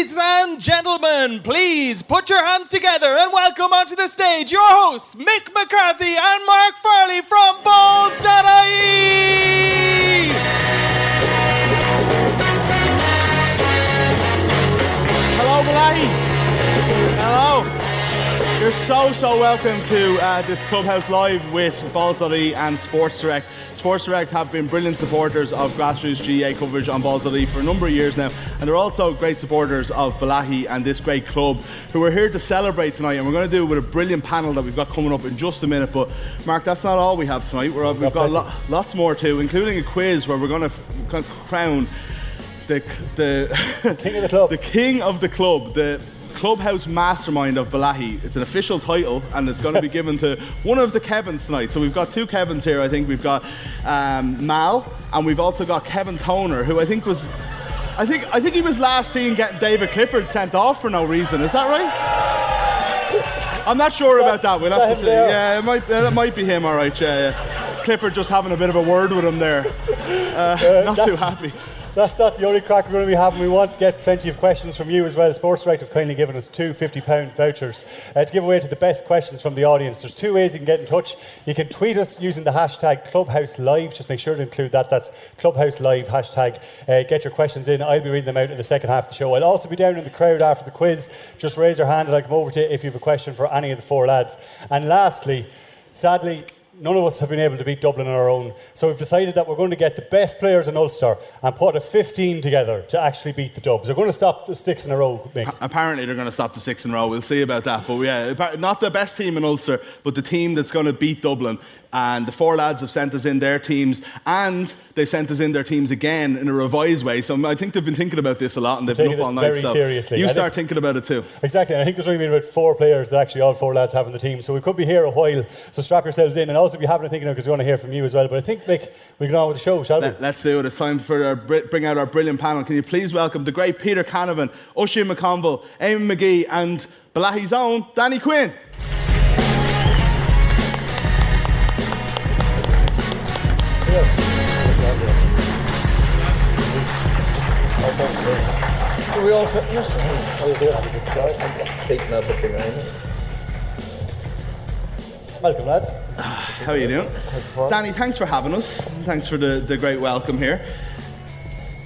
Ladies and gentlemen, please put your hands together and welcome onto the stage your hosts, Mick McCarthy and Mark Farley from Balls.ie. Hello, Bellaghy. You're so, so welcome to uh, this Clubhouse Live with Balls.ie and Sports Direct. Sports Direct have been brilliant supporters of grassroots GAA coverage on Balls.ie for a number of years now, and they're also great supporters of Bellaghy and this great club who are here to celebrate tonight. And we're going to do it with a brilliant panel that we've got coming up in just a minute. But, Mark, that's not all we have tonight. We're, we've got lo- lots more too, including a quiz where we're going to f- crown the, the King of the club. the king of the club, the clubhouse mastermind of Bellaghy. It's an official title, and it's going to be given to one of the Kevins tonight. So we've got two Kevins here. I think we've got um, Mal, and we've also got Kevin Toner, who I think was. I think I think he was last seen getting David Clifford sent off for no reason. Is that right? I'm not sure about that. We'll have to see. Yeah, it might, uh, that might be him. All right. Yeah, yeah. Clifford just having a bit of a word with him there. Uh, not too happy. That's not the only crack we're going to be having. We want to get plenty of questions from you as well. The Sports Direct have kindly given us two £50 vouchers uh, to give away to the best questions from the audience. There's two ways you can get in touch. You can tweet us using the hashtag Clubhouse Live. Just make sure to include that. That's Clubhouse Live hashtag. Uh, get your questions in. I'll be reading them out in the second half of the show. I'll also be down in the crowd after the quiz. Just raise your hand and I'll come over to you if you have a question for any of the four lads. And lastly, sadly, none of us have been able to beat Dublin on our own. So we've decided that we're going to get the best players in Ulster and put a 15 together to actually beat the Dubs. They're going to stop the six in a row, Mick. Apparently, they're going to stop the six in a row. We'll see about that. But yeah, not the best team in Ulster, but the team that's going to beat Dublin. And the four lads have sent us in their teams, and they've sent us in their teams again in a revised way. So I think they've been thinking about this a lot, and they've been up all night. very so seriously. you start think- thinking about it too. Exactly, and I think there's only been about four players that actually all four lads have in the team. So we could be here a while. So strap yourselves in, and also be having a thinking of it because we want to hear from you as well. But I think, Mick, we can on with the show, shall we? Let, us do it. It's time for our, bring out our brilliant panel. Can you please welcome the great Peter Canavan, Oisin McConville, Eamon McGee, and Bellaghy's own Danny Quinn. So we all this? How you doing? Have a good start. Taking up at the ground. Welcome, lads. How are you doing? Danny, thanks for having us. Thanks for the, the great welcome here.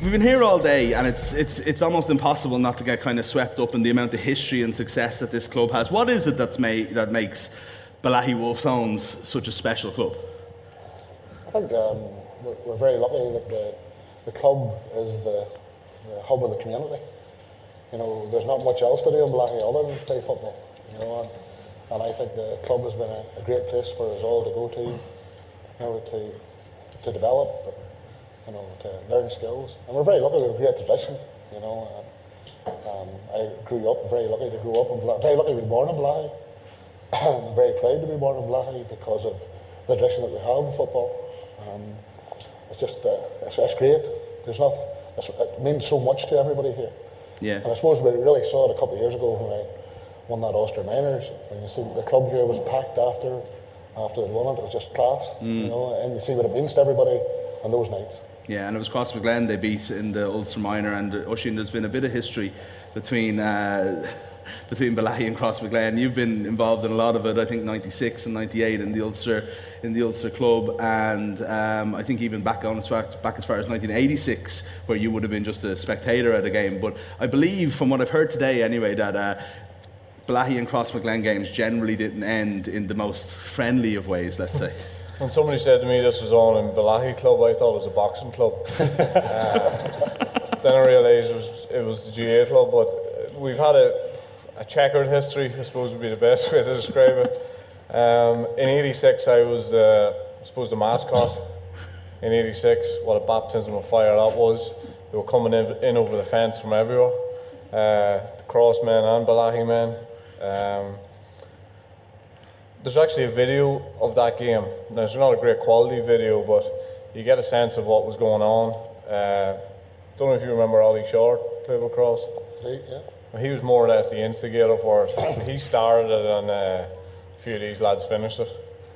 We've been here all day, and it's, it's, it's almost impossible not to get kind of swept up in the amount of history and success that this club has. What is it that's made, that makes Bellaghy Wolfe Tones such a special club? I think um, we're, very lucky that the, the club is the, the hub of the community. You know, there's not much else to do in Bellaghy other than play football. You know, and, and I think the club has been a, a great place for us all to go to, you know, to to develop, you know, to learn skills. And we're very lucky with a great tradition. You know, and, um, I grew up very lucky to grow up in Bellaghy, very lucky to be born in Bellaghy. I'm very proud to be born in Bellaghy because of the tradition that we have in football. Um, it's just, uh, it's, it's great. There's not, it's, it means so much to everybody here. Yeah. And I suppose we really saw it a couple of years ago when I won that Ulster Minors. And you see the club here was packed after after they'd won it. It was just class, you know. And you see what it means to everybody on those nights. Yeah, and it was Crossmaglen they beat in the Ulster Minor, and Oisin, there's been a bit of history between uh, between Bellaghy and Crossmaglen. You've been involved in a lot of it. I think '96 and '98 in the Ulster in the Ulster club, and um, I think even back on as far, back as far as 1986, where you would have been just a spectator at a game. But I believe, from what I've heard today, anyway, that. Uh, Bellaghy and Crossmaglen games generally didn't end in the most friendly of ways, let's say. When somebody said to me this was on in Bellaghy Club, I thought it was a boxing club. Uh, then I realised it was, it was the GAA club, but we've had a, a checkered history, I suppose would be the best way to describe it. Um, in 86, I was, uh, I suppose, the mascot. In 86, what a baptism of fire that was. They were coming in, in over the fence from everywhere. Uh, the Crossmen and Bellaghy men. Um, there's actually a video of that game. Now, it's not a great quality video, but you get a sense of what was going on. Uh, don't know if you remember Ollie Short, played for Cross. Yeah. He was more or less the instigator for it. he started it, and uh, few of these lads finished it.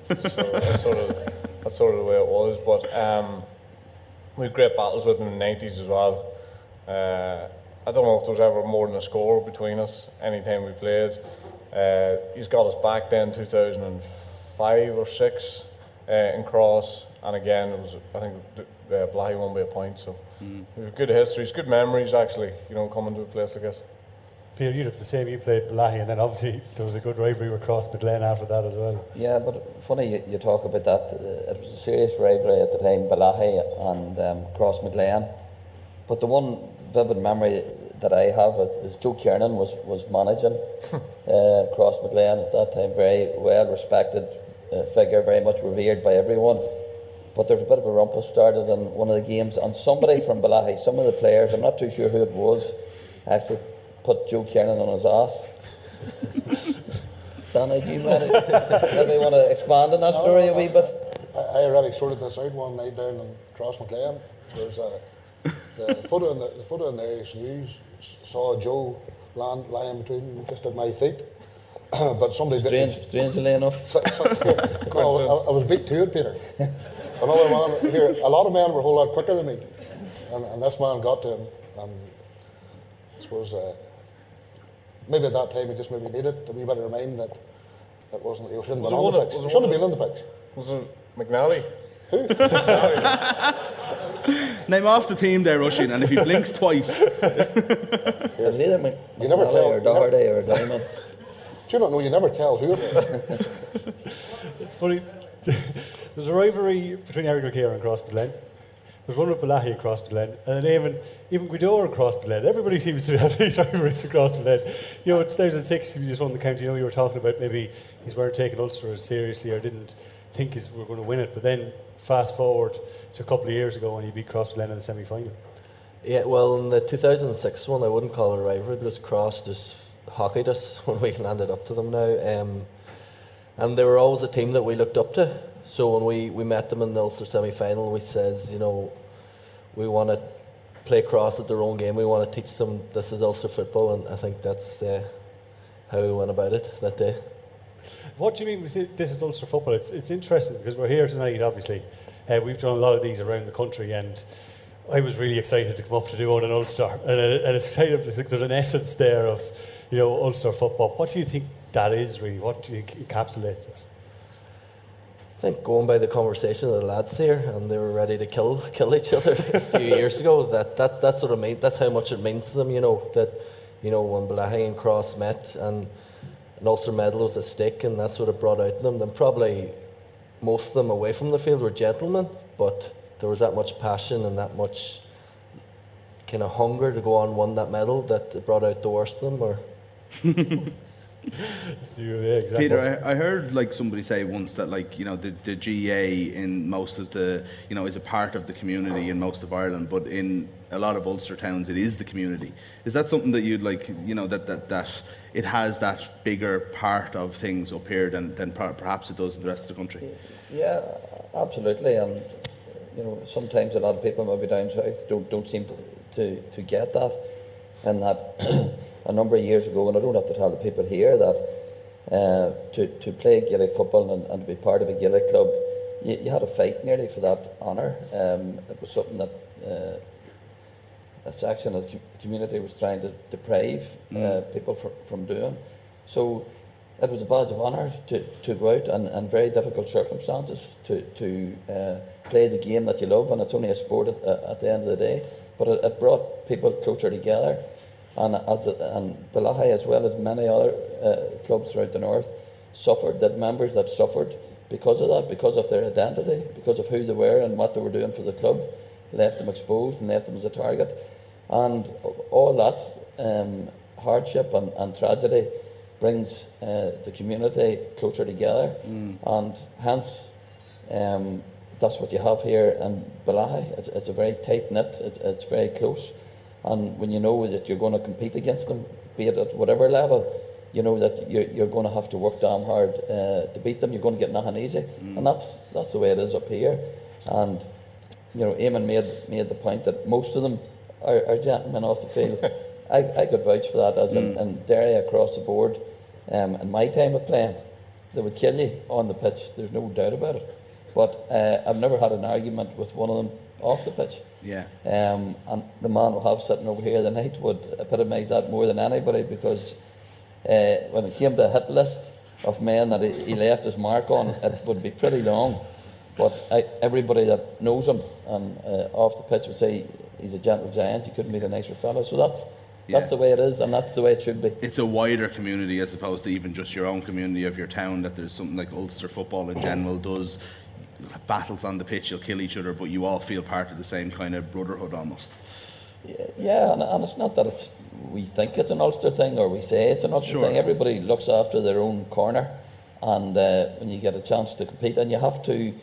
So that's sort of that's sort of the way it was. But um, we had great battles with them in the nineties as well. Uh, I don't know if there was ever more than a score between us anytime we played. Uh, he's got us back then 2005 or 6 uh, in Cross, and again, it was, I think uh, Bellaghy won by a point. So mm. we have good histories, good memories actually, you know, coming to a place like this. Peter, you'd have the same. You played Bellaghy, and then obviously there was a good rivalry with Crossmaglen after that as well. Yeah, but funny you, you talk about that. Uh, it was a serious rivalry at the time, Bellaghy and um, Crossmaglen. But the one vivid memory that I have is Joe Kernan was, was managing uh, Crossmaglen at that time. Very well respected uh, figure, very much revered by everyone. But there's a bit of a rumpus started in one of the games, and somebody from Bellaghy, some of the players, I'm not too sure who it was, actually put Joe Kernan on his ass. Danny, do you maybe want to expand on that no, story a wee bit? I, I already sorted this out one night down in Crossmaglen. There's a the photo in the, the photo in the Irish News saw Joe land, lying between just at my feet. but somebody Strange, strangely enough. So, so, no, I, I, was beat to it, Peter. Another man here. A lot of men were a whole lot quicker than me, and, and this man got to him. And I suppose uh, maybe at that time he just maybe needed a wee bit of remind that that wasn't he shouldn't have been on the pitch. He shouldn't have been on the pitch. Was it McNally? Who? Name off the team there, Rushing, and if he blinks twice. you never tell. Or Doherty or Diamond. Do you not know? You never tell who it is. it's funny. There's a rivalry between Eric O'Keefe and Crossmaglen. There's one with Bellaghy across Belen, and then even even Gweedore across Belen. Everybody seems to have these rivalries across Belen. You know, 2006, you just won the county. You know, you were talking about maybe he's weren't taking Ulster as seriously or didn't think he's, we're going to win it. But then fast forward to a couple of years ago when he beat Crossmaglen in the semi final. Yeah, well, in the 2006 one, I wouldn't call it a rivalry because Cross just hockeyed us when we landed up to them now. Um, and they were always a team that we looked up to. So when we, we met them in the Ulster semi final, we says, you know, we want to play cross at their own game. We want to teach them this is Ulster football, and I think that's uh, how we went about it that day. What do you mean? This is Ulster football. It's it's interesting because we're here tonight. Obviously, uh, we've done a lot of these around the country, and I was really excited to come up to do one in Ulster, and, uh, and it's kind of there's an essence there of you know Ulster football. What do you think that is really? What do you encapsulate it? I think going by the conversation of the lads here, and they were ready to kill kill each other a few years ago. That that that's what it means. That's how much it means to them. You know that you know when Bellaghy and Cross met and an Ulster medal was at stake, and that's what it brought out in them. Then probably most of them away from the field were gentlemen, but there was that much passion and that much kind of hunger to go on win that medal that brought out the worst of them. Or so, yeah, exactly. Peter, I, I, heard like somebody say once that like you know the, the GAA in most of the you know is a part of the community in most of Ireland, but in a lot of Ulster towns it is the community. Is that something that you'd like you know that that, that it has that bigger part of things up here than, than perhaps it does in the rest of the country? Yeah, absolutely. And you know sometimes a lot of people maybe down south don't don't seem to to, to get that, and that. a number of years ago, and I don't have to tell the people here that uh, to, to play Gaelic football and, and, to be part of a Gaelic club, you, you had a fight nearly for that honour. Um, it was something that uh, a section of the community was trying to deprive uh, mm. people for, from doing. So it was a badge of honour to, to go out and, and very difficult circumstances to, to uh, play the game that you love, and it's only a sport at, at the end of the day. But it, it brought people closer together and as and Bellaghy, as well as many other uh, clubs throughout the north, suffered. That members that suffered because of that, because of their identity, because of who they were and what they were doing for the club, left them exposed and left them as a target, and all that um, hardship and, and, tragedy brings uh, the community closer together, mm. and hence. Um, that's what you have here in Bellaghy. It's, it's a very tight knit, it's, it's very close. And when you know that you're going to compete against them, be it at whatever level, you know that you're, you're going to have to work damn hard uh, to beat them. You're going to get nothing easy, mm. and that's that's the way it is up here. And you know, Eamon made made the point that most of them are, are gentlemen off the field. I, I could vouch for that, as mm. in, in Derry across the board. Um, in my time of playing, they would kill you on the pitch. There's no doubt about it. But uh, I've never had an argument with one of them off the pitch. Yeah. Um, and the man we have sitting over here tonight would epitomise that more than anybody because uh, when it came to a hit list of men that he, he left his mark on, it would be pretty long. But I, everybody that knows him and uh, off the pitch would say he's a gentle giant. You couldn't meet a nicer fellow. So that's that's Yeah. the way it is, and that's the way it should be. it's a wider community as opposed to even just your own community of your town. That there's something like Ulster football in general does battles on the pitch. You'll kill each other, but you all feel part of the same kind of brotherhood almost. Yeah, and, and it's not that it's we think it's an Ulster thing or we say it's an Ulster Sure. thing. Everybody looks after their own corner, and uh, when you get a chance to compete, and you have to,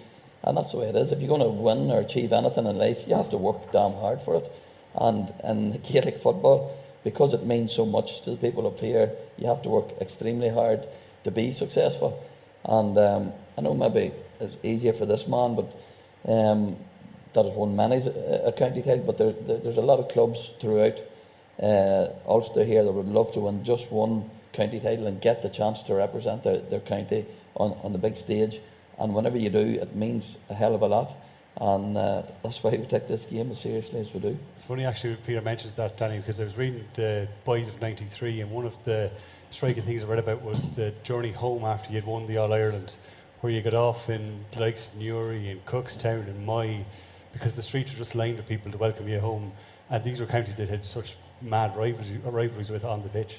and that's the way it is. If you're going to win or achieve anything in life, you have to work damn hard for it. And in Gaelic football, because it means so much to the people up here, you have to work extremely hard to be successful. And um, I know maybe it's easier for this man, but um, that has won many a, a county title, but there, there's a lot of clubs throughout uh, Ulster here that would love to win just one county title and get the chance to represent their, their county on, on the big stage. And whenever you do, it means a hell of a lot. And uh, that's why we take this game as seriously as we do. It's funny actually Peter mentions that, Danny, because I was reading the Boys of '93, and one of the striking things I read about was the journey home after you'd won the All Ireland, where you got off in the likes of Newry and Cookstown and Moy, because the streets were just lined with people to welcome you home, and these were counties that had such mad rivalries, rivalries with on the pitch.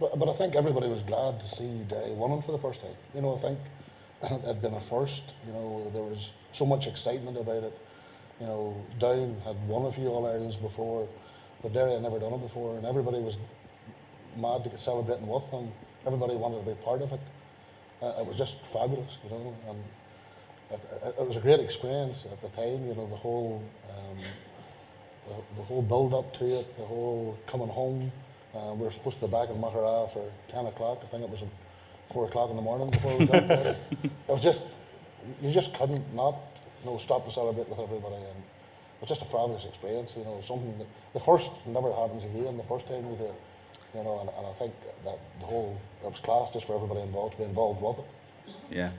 But, but I think everybody was glad to see Derry winning for the first time. You know, I think it had been a first. You know, there was so much excitement about it. You know, Down had won a few All Irelands before, but Derry had never done it before, and everybody was mad to get celebrating with them. Everybody wanted to be part of it. It was just fabulous, you know, and it, it, it was a great experience at the time. You know, the whole um, the, the whole build up to it, the whole coming home. Uh, we were supposed to be back in Maghera for 10 o'clock. I think it was 4 o'clock in the morning before we got there. it was just, you just couldn't not you know, stop to celebrate with everybody. And it was just a fabulous experience, you know, something that the first never happens again, the first time we do it. You know, and, and I think that the whole, it was class just for everybody involved to be involved with it. Yeah.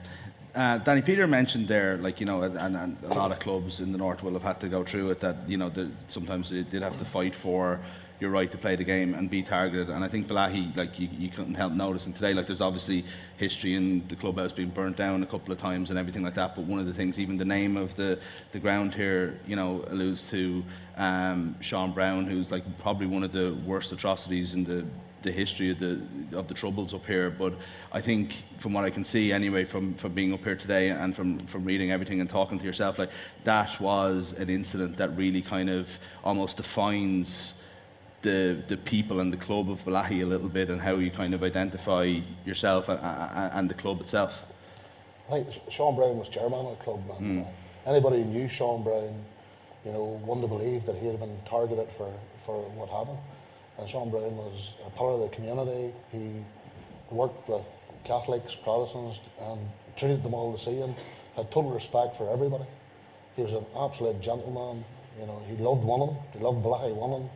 Uh, Danny Peter mentioned there, like you know, and, and a lot of clubs in the north will have had to go through it. That you know, the, sometimes they did have to fight for your right to play the game and be targeted. And I think Bellaghy, like you, you couldn't help noticing today, like there's obviously history in the clubhouse being burnt down a couple of times and everything like that. But one of the things, even the name of the the ground here, you know, alludes to um, Sean Brown, who's like probably one of the worst atrocities in the the history of the of the troubles up here. But I think from what I can see anyway, from, from being up here today and from, from reading everything and talking to yourself, like that was an incident that really kind of almost defines the the people and the club of Bellaghy a little bit and how you kind of identify yourself and, and the club itself. I think Sean Brown was chairman of the club, man. Hmm. Anybody who knew Sean Brown, you know, wouldn't believe that he had been targeted for, for what happened. And Sean Brown was a part of the community. He worked with Catholics, Protestants, and treated them all the same. Had total respect for everybody. He was an absolute gentleman. You know, he loved winning. He loved Bellaghy winning.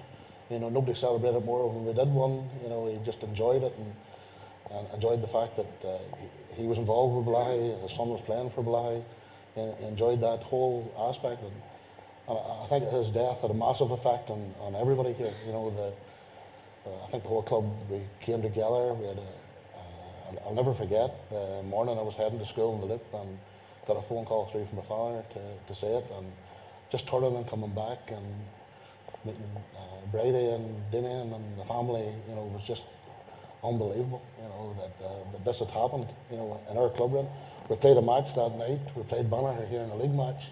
You know, nobody celebrated more when we did win. You know, he just enjoyed it and, and enjoyed the fact that uh, he, he was involved with Bellaghy. His son was playing for Bellaghy. He, enjoyed that whole aspect. And, I think his death had a massive effect on, on everybody here. You know, the, uh, I think the whole club, we came together. We had a, uh, I'll- I'll never forget the morning I was heading to school in the loop and got a phone call through from my father to, to say it. And just turning and coming back and meeting uh, Brady and Damien and the family, you know, was just unbelievable, you know, that, uh, that this had happened, you know, in our club room. We played a match that night. We played Banner here in a league match.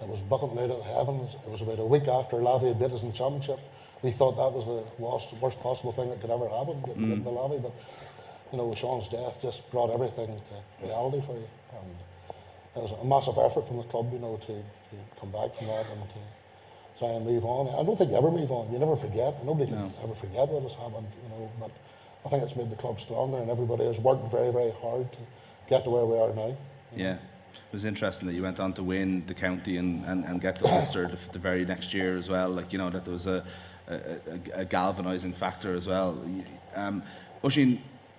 It was bucketing out of the heavens. It was about a week after Lavey had beat us in the championship. We thought that was the worst, worst possible thing that could ever happen, mm. the Lavey. But, you know, Sean's death just brought everything to reality for you. And it was a massive effort from the club, you know, to, to come back from that and to try and move on. I don't think you ever move on. You never forget. Nobody can ever forget what has happened, you know. But I think it's made the club stronger, and everybody has worked very, very hard to get to where we are now. Yeah. It was interesting that you went on to win the county and, and, and get the Ulster the, the very next year as well. Like, you know, that there was a, a, a, galvanising factor as well. Um,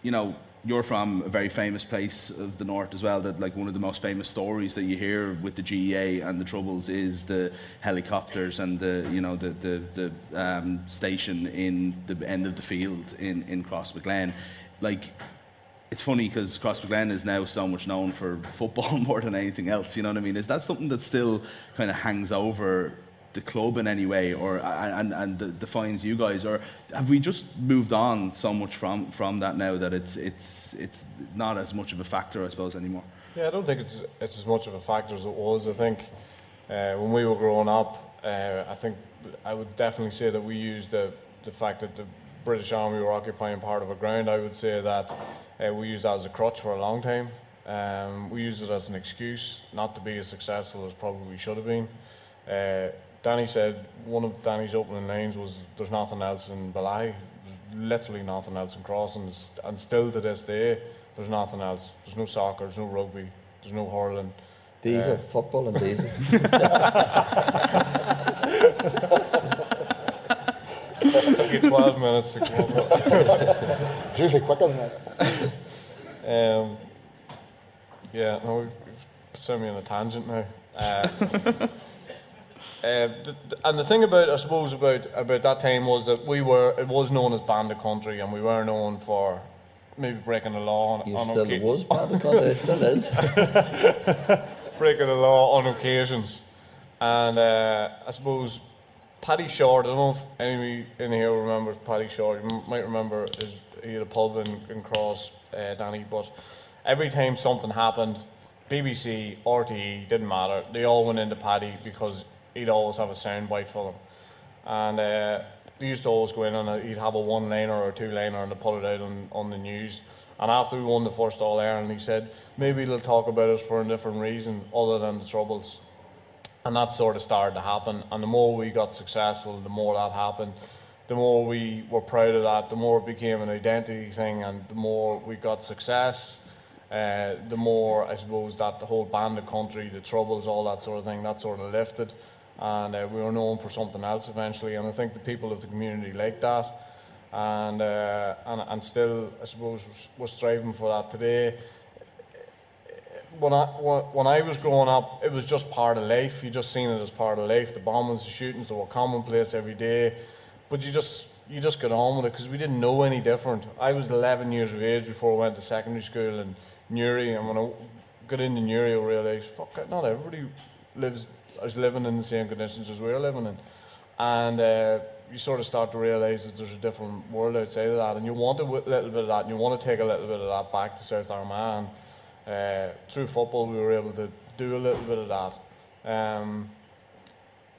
you know, you're from a very famous place of the north as well. That like one of the most famous stories that you hear with the GAA and the Troubles is the helicopters and the you know the the, the um, station in the end of the field in in Crossmaglen. Like it's funny because Crossmaglen is now so much known for football more than anything else. You know what I mean? Is that something that still kind of hangs over the club in any way, or and and the, defines you guys, or have we just moved on so much from from that now that it's it's it's not as much of a factor, I suppose, anymore? Yeah, I don't think it's it's as much of a factor as it was. I think uh, when we were growing up, uh, I think I would definitely say that we used the the fact that the British Army were occupying part of a ground. I would say that uh, we used that as a crutch for a long time. Um, we used it as an excuse not to be as successful as probably we should have been. Uh, Danny said one of Danny's opening lines was, "There's nothing else in Bellaghy. There's literally nothing else in Crossing, and still to this day, there's nothing else. There's no soccer. There's no rugby. There's no hurling. Diesel, uh, football, and diesel. took you 12 minutes to come up. It's usually quicker than that. Um, yeah, no, we've sent me on a tangent now. Uh, uh, and the thing about, I suppose, about about that time was that we were, it was known as Bandit Country, and we were known for maybe breaking the law on, you on still was Bandit Country, it still is. breaking the law on occasions, and uh, I suppose Paddy Short. I don't know if anybody in here remembers Paddy Short. You might remember his, he had a pub in, in Cross, uh, Danny. But every time something happened, BBC, RTE, didn't matter. They all went into Paddy because he'd always have a sound bite for them. And uh, they used to always go in and he'd have a one liner or a two liner and they put it out on, on the news. And after we won the first All Ireland, he said, maybe they'll talk about us for a different reason other than the troubles. And that sort of started to happen. And the more we got successful, the more that happened. The more we were proud of that, the more it became an identity thing, and the more we got success, uh, the more I suppose that the whole Bandit Country, the troubles, all that sort of thing, that sort of lifted and uh, we were known for something else eventually. And I think the people of the community liked that, and uh, and, and still, I suppose, we're striving for that today. When I when I was growing up, it was just part of life. You just seen it as part of life. The bombings, the shootings, they were commonplace every day, but you just you just got on with it because we didn't know any different. I was 11 years of age before I went to secondary school in Newry, and when I got into Newry, I realised, fuck, not everybody lives is living in the same conditions as we were living in, and uh, you sort of start to realise that there's a different world outside of that, and you want a little bit of that, and you want to take a little bit of that back to South Armagh. Uh, through football, we were able to do a little bit of that, um,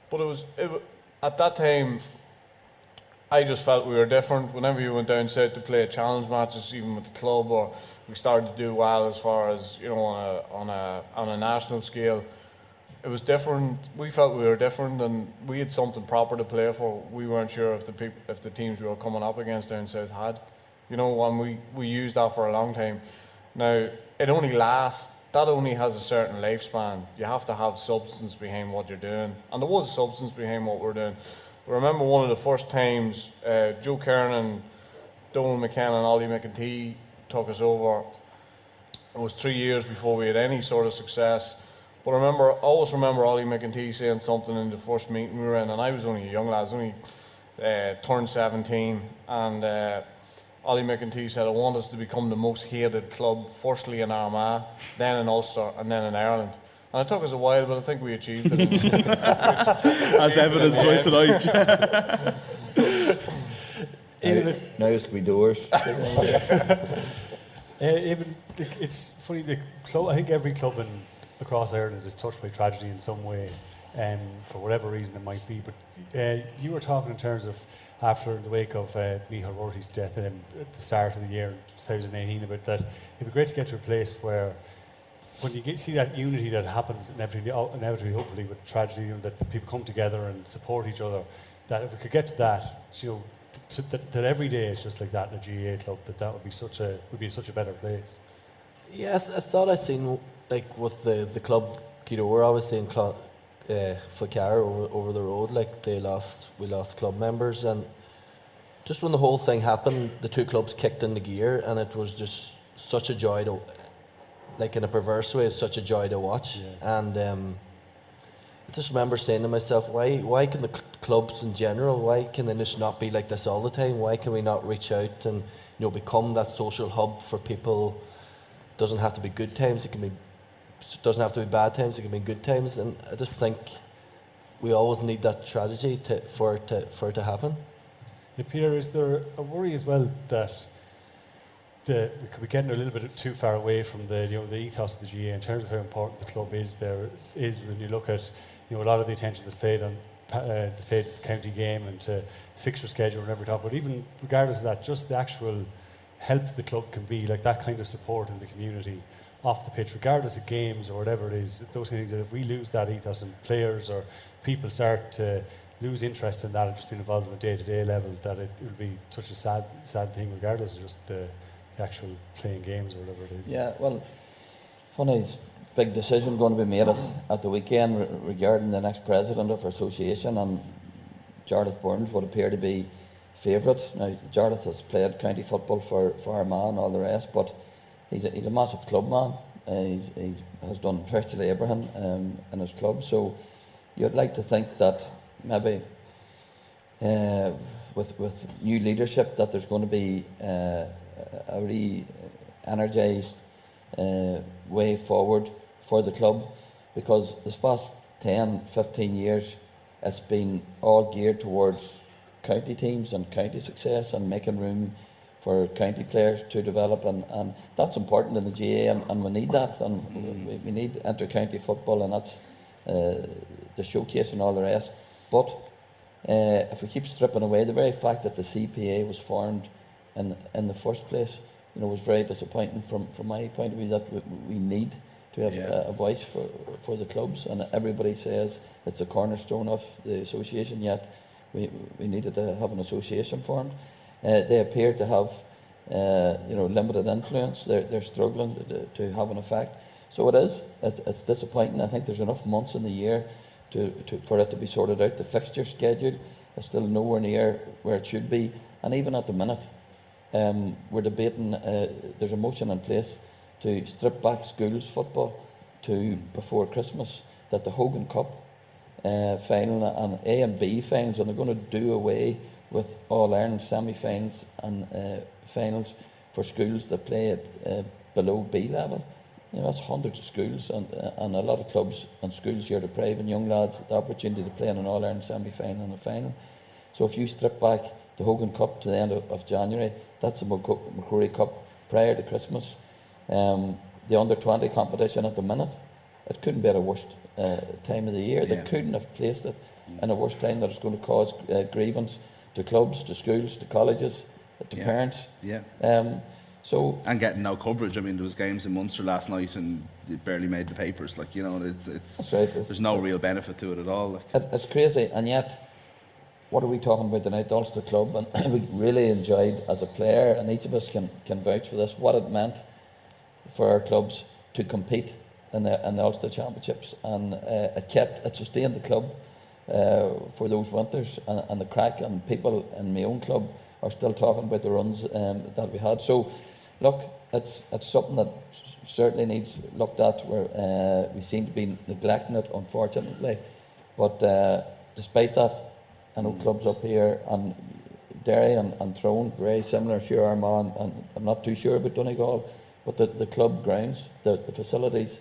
but it was it, at that time. I just felt we were different. Whenever you went down south to play challenge matches, even with the club, or we started to do well as far as you know on a on a on a national scale it was different. We felt we were different, and we had something proper to play for. We weren't sure if the if the teams we were coming up against down south had, you know, and we we used that for a long time. Now it only lasts. That only has a certain lifespan. You have to have substance behind what you're doing, and there was substance behind what we're doing. I remember one of the first times uh, Joe Kernan, Donald McKenna, and Ollie McEntee took us over. It was three years before we had any sort of success but I remember, I always remember Ollie McEntee saying something in the first meeting we were in, and I was only a young lad, I was only uh, turned 17, and uh, Ollie McEntee said, I want us to become the most hated club, firstly in Armagh, then in Ulster, and then in Ireland. And it took us a while, but I think we achieved it. As evidence right tonight. now, now it's be doors. uh, even, it's funny, the club, I think every club in across Ireland is touched by tragedy in some way, um, for whatever reason it might be. But uh, you were talking in terms of after the wake of uh, Michael Rorty's death at the start of the year 2018 about that it'd be great to get to a place where when you get, see that unity that happens inevitably, inevitably hopefully with tragedy, you know, that people come together and support each other, that if we could get to that, you know, to, that, that every day is just like that in a GAA club, that that would be such a would be such a better place. Yeah, I, th- I thought I seen like with the the club Kidor, obviously in Cl- uh, Falcar over over the road, like they lost we lost club members and just when the whole thing happened, the two clubs kicked into gear and it was just such a joy to, like in a perverse way, it's such a joy to watch. And um, I just remember saying to myself, why why can the cl- clubs in general, why can they just not be like this all the time? Why can we not reach out and you know become that social hub for people? Doesn't have to be good times. It can be doesn't have to be bad times. It can be good times. And I just think we always need that tragedy to, for it to for it to happen. Yeah, Peter, is there a worry as well that the, we could be getting a little bit too far away from the you know the ethos of the GAA in terms of how important the club is there is when you look at you know a lot of the attention that's paid on uh, the county game and to fixture schedule and every top but even regardless of that just the actual help the club can be like that kind of support in the community off the pitch regardless of games or whatever it is those things that if we lose that ethos and players or people start to lose interest in that and just being involved on a day-to-day level that it will be such a sad sad thing regardless of just the the actual playing games or whatever it is. Yeah, well, funny big decision going to be made at, at the weekend re- regarding the next president of our association, and Jarlath Burns would appear to be favourite. Now, Jarlath has played county football for, for Armagh and all the rest, but he's a, he's a massive club man. Uh, he's, he's has done virtually everything um, in his club, so you'd like to think that maybe uh, with with new leadership that there's going to be uh, a re-energised uh, way forward for the club because this past 10, 15 years it's been all geared towards county teams and county success and making room for county players to develop and, and that's important in the GAA and, and we need that and we, we need inter-county football and that's uh, the showcase and all the rest but uh, if we keep stripping away the very fact that the CPA was formed in, in the first place, you know, was very disappointing from, from my point of view that we, we need to have Yeah. a, a voice for, for the clubs and everybody says it's a cornerstone of the association yet we, we needed to have an association formed. Uh, they appear to have uh, you know, limited influence. They're, they're struggling to, to have an effect. So it is. It's, it's disappointing. I think there's enough months in the year to, to, for it to be sorted out. The fixture schedule is still nowhere near where it should be. And even at the minute, um, we're debating, uh, there's a motion in place to strip back schools football to before Christmas, that the Hogan Cup uh, final and A and B finals, and they're going to do away with All Ireland semi finals and uh, finals for schools that play at uh, below B level. You know, that's hundreds of schools and, uh, and a lot of clubs and schools here depriving young lads the opportunity to play in an All Ireland semi final and a final. So if you strip back the Hogan Cup to the end of, of January, that's the MacRory Cup prior to Christmas. Um, the under 20 competition at the minute, it couldn't be at a worse uh, time of the year. Yeah. They couldn't have placed it in a worse time that is going to cause uh, grievance to clubs, to schools, to colleges, to Yeah. parents. Yeah. Um, so And getting no coverage. I mean, there was games in Munster last night and it barely made the papers. Like, you know, it's, it's right, it's- there's no real benefit to it at all. Like. It's crazy, and yet, what are we talking about tonight? The Ulster Club, and we really enjoyed as a player, and each of us can, can vouch for this, what it meant for our clubs to compete in the, in the Ulster Championships. And uh, it kept, it sustained the club uh, for those winters, and, and the crack, and people in my own club are still talking about the runs um, that we had. So, look, it's, it's something that certainly needs looked at, where uh, we seem to be neglecting it, unfortunately. But uh, despite that, I know clubs up here and Derry and, and Tyrone, very similar, sure Armagh, and, and I'm not too sure about Donegal, but the, the club grounds, the, the facilities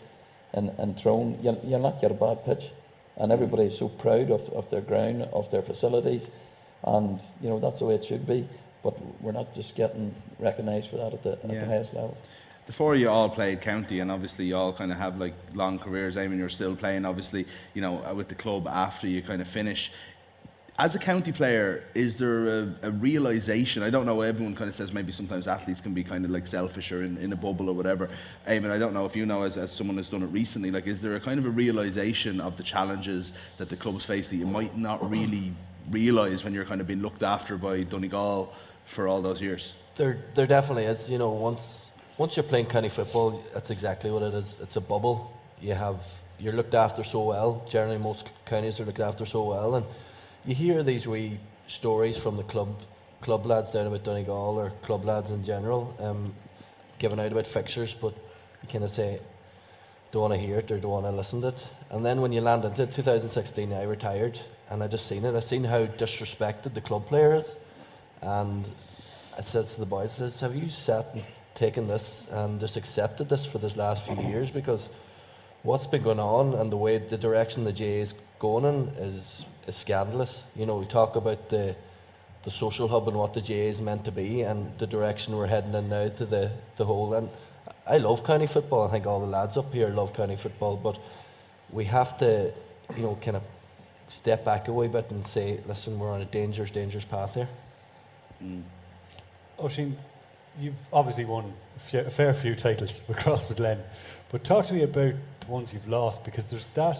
and in Tyrone, you'll, you'll not get a bad pitch. And everybody is so proud of, of their ground, of their facilities, and you know that's the way it should be. But we're not just getting recognised for that at the, at Yeah. the highest level. The four of you all played county, and obviously you all kind of have like long careers. I mean, you're still playing, obviously, you know, with the club after you kind of finish. As a county player, is there a, a realization? I don't know. Everyone kind of says maybe sometimes athletes can be kind of like selfish or in, in a bubble or whatever. I mean, I don't know if you know as, as someone that's done it recently. Like, is there a kind of a realization of the challenges that the clubs face that you might not really realize when you're kind of being looked after by Donegal for all those years? There, there definitely is. You know, once once you're playing county football, that's exactly what it is. It's a bubble. You have you're looked after so well. Generally, most counties are looked after so well, and you hear these wee stories from the club club lads down about Donegal or club lads in general. Um, giving out about fixtures, but you kind of say, don't want to hear it or don't want to listen to it. And then when you land into 2016, I retired and I just seen it. I seen how disrespected the club player is. And I said to the boys, I says, have you sat and taken this and just accepted this for this last few years? Because what's been going on and the way the direction the J in is, is scandalous. You know, we talk about the the social hub and what the J is meant to be and the direction we're heading in now to the, the whole and I love county football. I think all the lads up here love county football, but we have to, you know, kind of step back a wee bit and say, listen, we're on a dangerous, dangerous path here. Mm. Oisin, you've obviously won a, few, a fair few titles across with Glen, but talk to me about the ones you've lost because there's that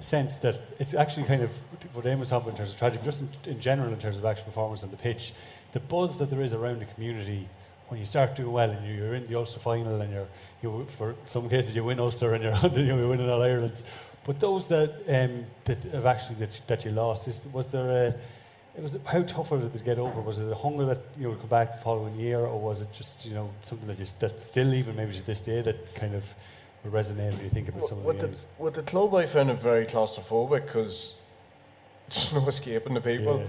sense that it's actually kind of what Amos was talking in terms of tragedy, just in, in general in terms of actual performance on the pitch, the buzz that there is around the community when you start doing well and you're in the Ulster final and you're, you for some cases you win Ulster and you're you're winning all Ireland's, but those that um, that have actually that, that you lost, is was there a it was how tough was it to get over? Was it a hunger that you would come back the following year, or was it just you know something that just that still even maybe to this day that kind of will resonate when you think about some of with the the, games? with the club, I found it very claustrophobic because there's no escaping the people. Yeah.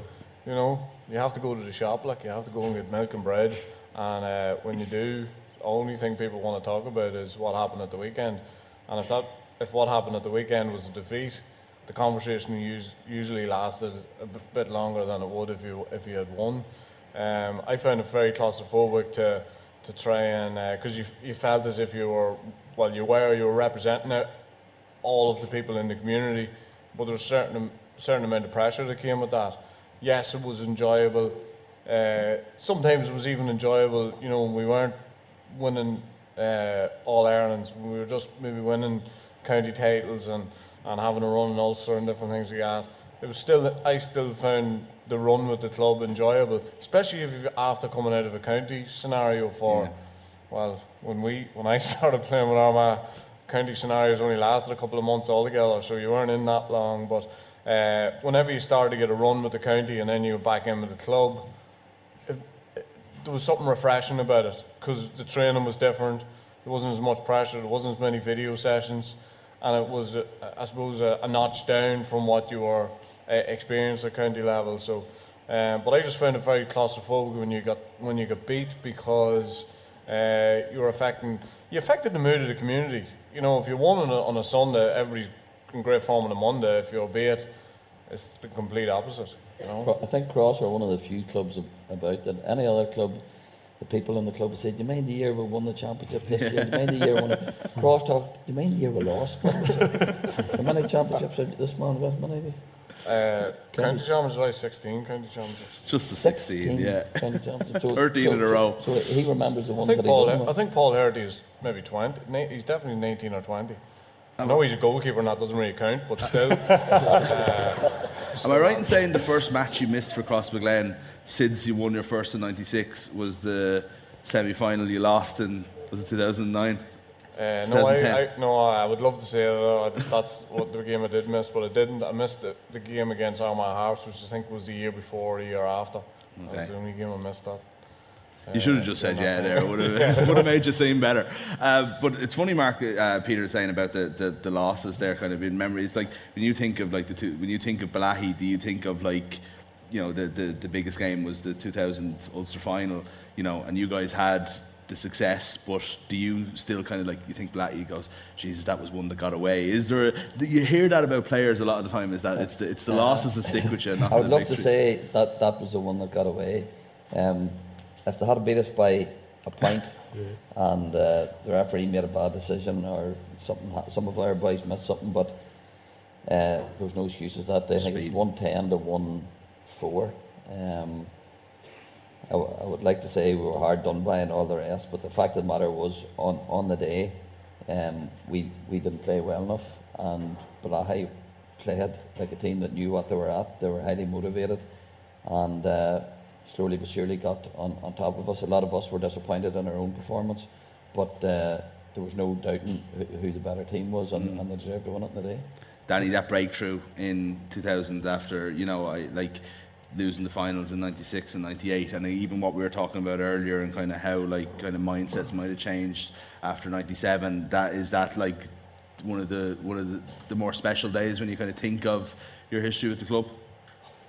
You know, you have to go to the shop, like you have to go and get milk and bread, and uh, when you do, the only thing people want to talk about is what happened at the weekend. And if that, if what happened at the weekend was a defeat, the conversation us- usually lasted a b- bit longer than it would if you if you had won. Um, I found it very claustrophobic to to try and because you you felt as if you were well you were you were representing it, all of the people in the community, but there's a certain certain amount of pressure that came with that. Yes, it was enjoyable. Uh, sometimes it was even enjoyable, you know, when we weren't winning uh, all Irelands. when We were just maybe winning county titles and, and having a run in Ulster and different things like that. It was still I still found the run with the club enjoyable, especially if after coming out of a county scenario for well, when we when I started playing with Armagh, county scenarios only lasted a couple of months altogether, so you weren't in that long. But uh, whenever you started to get a run with the county and then you were back in with the club, it, it, there was something refreshing about it because the training was different. There wasn't as much pressure. There wasn't as many video sessions, and it was, uh, I suppose, a, a notch down from what you were uh, experienced at county level. So, um, but I just found it very claustrophobic when you got when you got beat because uh, you were affecting you affected the mood of the community. You know, if you won on a, on a Sunday, everybody's in great form on a Monday. If you're beat, it's the complete opposite. You know. I think Cross are one of the few clubs about that. Any other club, the people in the club said, "Do you mind the year we won the championship this year? Do you mind the year we won?" Cross talk, "Do you mind the year we lost?" How many championships have this man got? Maybe Uh, county champions, like 16 county champions. Just the 16, yeah. county championships. So- 13 so- in a row. So, so he remembers the I ones think that he Paul. didn't I win. think Paul Hearty is maybe 20. Na- He's definitely 19 or 20. I know he's a goalkeeper and that doesn't really count, but still. Am I right in saying the first match you missed for Crossmaglen since you won your first in '96 was the semi-final you lost in was it 2009? Uh, no, I, I, no, I would love to say that uh, that's what the game I did miss, but I didn't. I missed the, the game against Armagh Harps, which I think was the year before or the year after. That was the only game I missed that. You should have just said yeah there. It would have, would have made you seem better. Uh, but it's funny, Mark, uh, Peter saying about the, the, the losses there kind of in memory. It's like when you think of like the two, when you think of Bellaghy, do you think of like, you know, the, the, the biggest game was the 2000 Ulster final, you know, and you guys had the success, but do you still kind of like, you think Bellaghy goes, Jesus, that was one that got away. Is there, a, you hear that about players a lot of the time, is that it's the, it's the losses that stick with you, not I would the love to say that that was the one that got away. Um, if they had beat us by a point and uh, the referee made a bad decision or something, some of our boys missed something, but uh, there was no excuses that day. I think it was Speed. 110 to 1 4. Um, I, w- I would like to say we were hard done by and all the rest, but the fact of the matter was on, on the day, um, we, we didn't play well enough, and Bellaghy played like a team that knew what they were at. They were highly motivated, and uh, slowly but surely got on, on top of us. A lot of us were disappointed in our own performance, but uh, there was no doubting who, who the better team was, and, and they deserved to win it on the day. Danny, that breakthrough in 2000 after, you know, I like losing the finals in '96 and '98, and even what we were talking about earlier, and kind of how like kind of mindsets might have changed after '97. That is that like one of the one of the, the more special days when you kind of think of your history with the club.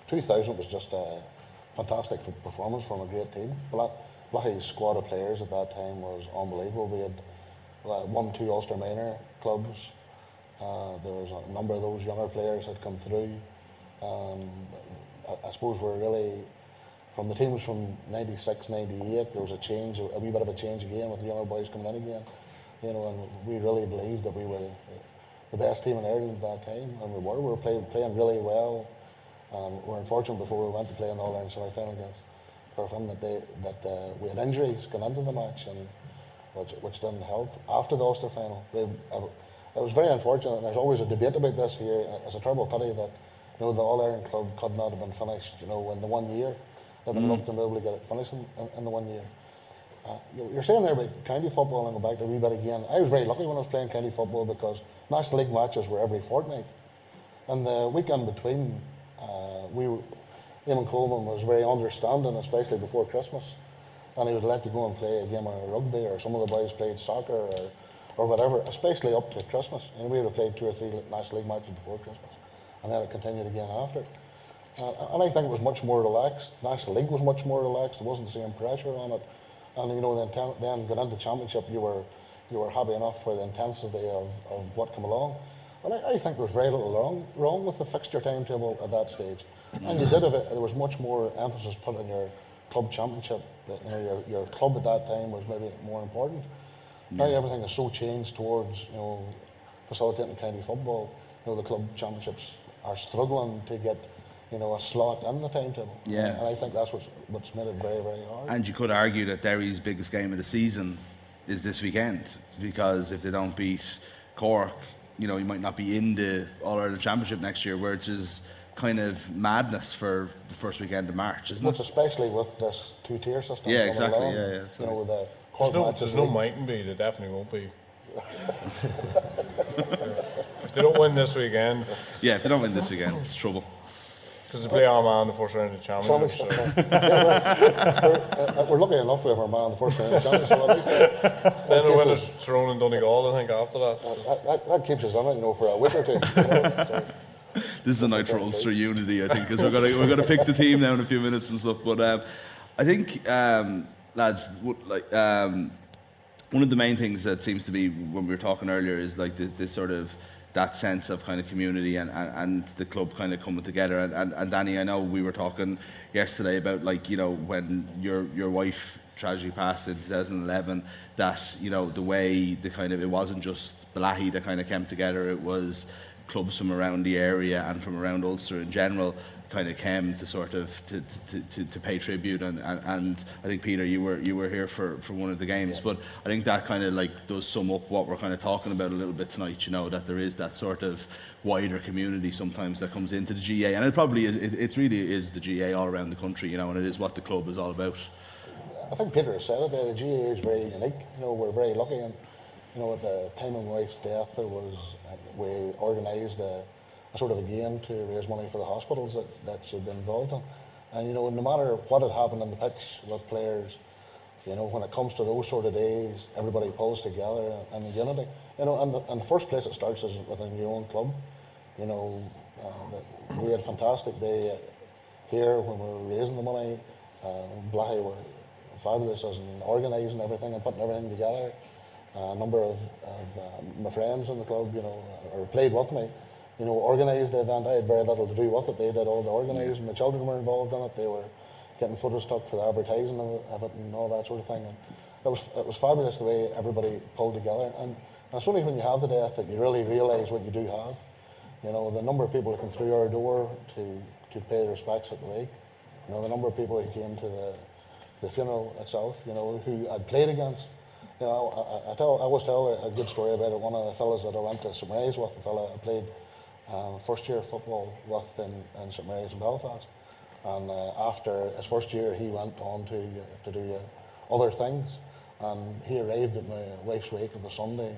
2000 was just a fantastic performance from a great team. Bla- Bellaghy's squad of players at that time was unbelievable. We had one two Ulster minor clubs. Uh, there was a number of those younger players had come through. Um, I, suppose we're really, from the teams from 96, 98, there was a change, a wee bit of a change again with the younger boys coming in again. You know, and we really believed that we were the, best team in Ireland at that time, and we were. We were play, playing really well. Um, we were unfortunate before we went to play in the All Ireland semi final against Corofin that they that uh, we had injuries going into the match, and which, which didn't help. After the Ulster final, we, it was very unfortunate. And there's always a debate about this here. It's a terrible pity that you know the All Ireland club could not have been finished. You know, in the one year, they would love to be able to get it finished in, in, in the one year. Uh, you- you're saying there about county football and go back to a wee bit again. I was very lucky when I was playing county football because National League matches were every fortnight. And the weekend between, uh, we were, Eamon Coleman was very understanding, especially before Christmas. And he would let you go and play a game of rugby, or some of the boys played soccer, or, or whatever, especially up to Christmas. And we would have played two or three National League matches before Christmas. And then it continued again after. Uh, and I think it was much more relaxed. National League was much more relaxed. There wasn't the same pressure on it. And you know, then, ten- then got into championship, you were you were happy enough for the intensity of, of what came along. And I, I think there was very little wrong wrong with the fixture timetable at that stage. And you did have it. There was much more emphasis put on your club championship. You know, your, your club at that time was maybe more important. Now everything is so changed towards you know facilitating county football. You know, the club championships are struggling to get you know a slot in the timetable. Yeah. And I think that's what's what's made it very very hard. And you could argue that Derry's biggest game of the season is this weekend because if they don't beat Cork, you know, you might not be in the All Ireland Championship next year, which is kind of madness for the first weekend of March, isn't with it? especially with this two tier system. Yeah, coming exactly, along. yeah, yeah, You know, with the There's no, matches there's no mightn't be. There definitely won't be. if they don't win this weekend, Yeah, if they don't win this weekend, it's trouble. because they play Armagh in the first round of the Some- championship. So. yeah, well, we're, uh, we're lucky enough we have our man in the first round of the championship. So at least that, Then the keeps winners us- Tyrone and Donegal, I think, after that. So. that, that, that keeps us in it, you know, for a week or two. you know, so. This is a night for Ulster unity, I think, because we're gonna we're gonna pick the team now in a few minutes and stuff. But um, I think, um, lads, w- like um, one of the main things that seems to be when we were talking earlier is like the, this sort of that sense of kind of community and, and, and the club kind of coming together. And, and, and Danny, I know we were talking yesterday about like you know when your your wife tragically passed in 2011 that you know the way the kind of it wasn't just Bellaghy that kind of came together it was clubs from around the area and from around Ulster in general kind of came to sort of to, to, to, to pay tribute and, and, and I think Peter you were you were here for, for one of the games but I think that kind of like does sum up what we're kind of talking about a little bit tonight you know that there is that sort of wider community sometimes that comes into the GAA and it probably is it, it's really is the GAA all around the country you know and it is what the club is all about I think Peter has said it there. The GAA is very unique. You know, we're very lucky, and you know, at the time of my wife's death, there was uh, we organised a, a sort of a game to raise money for the hospitals that, that she'd been involved in. And you know, no matter what had happened on the pitch with players, you know, when it comes to those sort of days, everybody pulls together and, unity. You know, and the, and the first place it starts is within your own club. You know, uh, we had a fantastic day here when we were raising the money. Uh, Bellaghy were fabulous as in organising everything and putting everything together. Uh, a number of, of uh, my friends in the club, you know, or played with me, you know, organised the event. I had very little to do with it. They did all the organising. My children were involved in it. They were getting photos took for the advertising of it, and all that sort of thing. And it was it was fabulous the way everybody pulled together. And, it's only when you have the death that you really realise what you do have. You know, the number of people who come through our door to, to pay their respects at the wake. You know, the number of people who came to the, the funeral itself, you know, who I'd played against. You know, I, I, tell, I always tell a, good story about. One of the fellas that I went to St Mary's with, a fella I played uh, first year of football with in, in St Mary's in Belfast. And uh, after his first year, he went on to, uh, to do uh, other things. And he arrived at my wife's wake on the Sunday,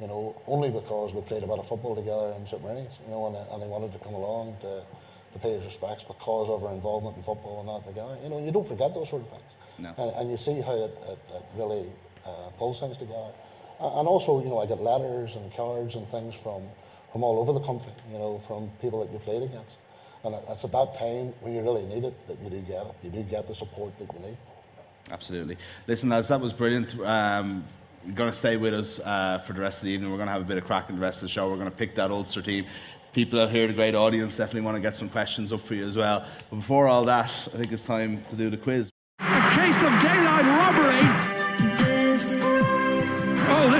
you know, only because we played a bit of football together in St Mary's, you know, and, and he wanted to come along to, to pay his respects because of our involvement in football and that together. You know, you don't forget those sort of things. No. And, and you see how it, it, it really uh, pulls things together. And also, you know, I get letters and cards and things from, from all over the country, you know, from people that you played against. And it's at that time when you really need it that you do get it. You do get the support that you need. Absolutely. Listen, lads, that was brilliant. Um, you're going to stay with us uh, for the rest of the evening. We're going to have a bit of crack in the rest of the show. We're going to pick that Ulster team. People out here, the great audience, definitely want to get some questions up for you as well. But before all that, I think it's time to do the quiz. A case of daylight robbery.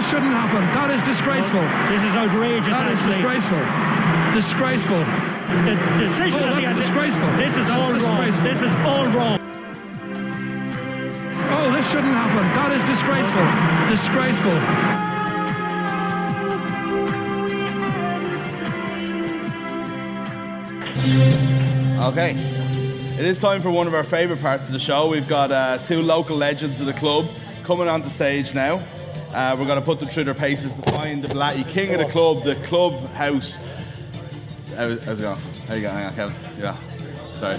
This shouldn't happen. That is disgraceful. This is outrageous, That is actually. disgraceful. Disgraceful. The decision Oh, that's the- disgraceful. This is That's all wrong. disgraceful. This is all wrong. Oh, this shouldn't happen. That is disgraceful. Disgraceful. Okay. It is time for one of our favourite parts of the show. We've got uh, two local legends of the club coming onto stage now. Uh, we're going to put them through their paces to find the Bellaghy king of the club, the club house. How- How's it going? How you going? Hang on, Kevin. Yeah. Sorry.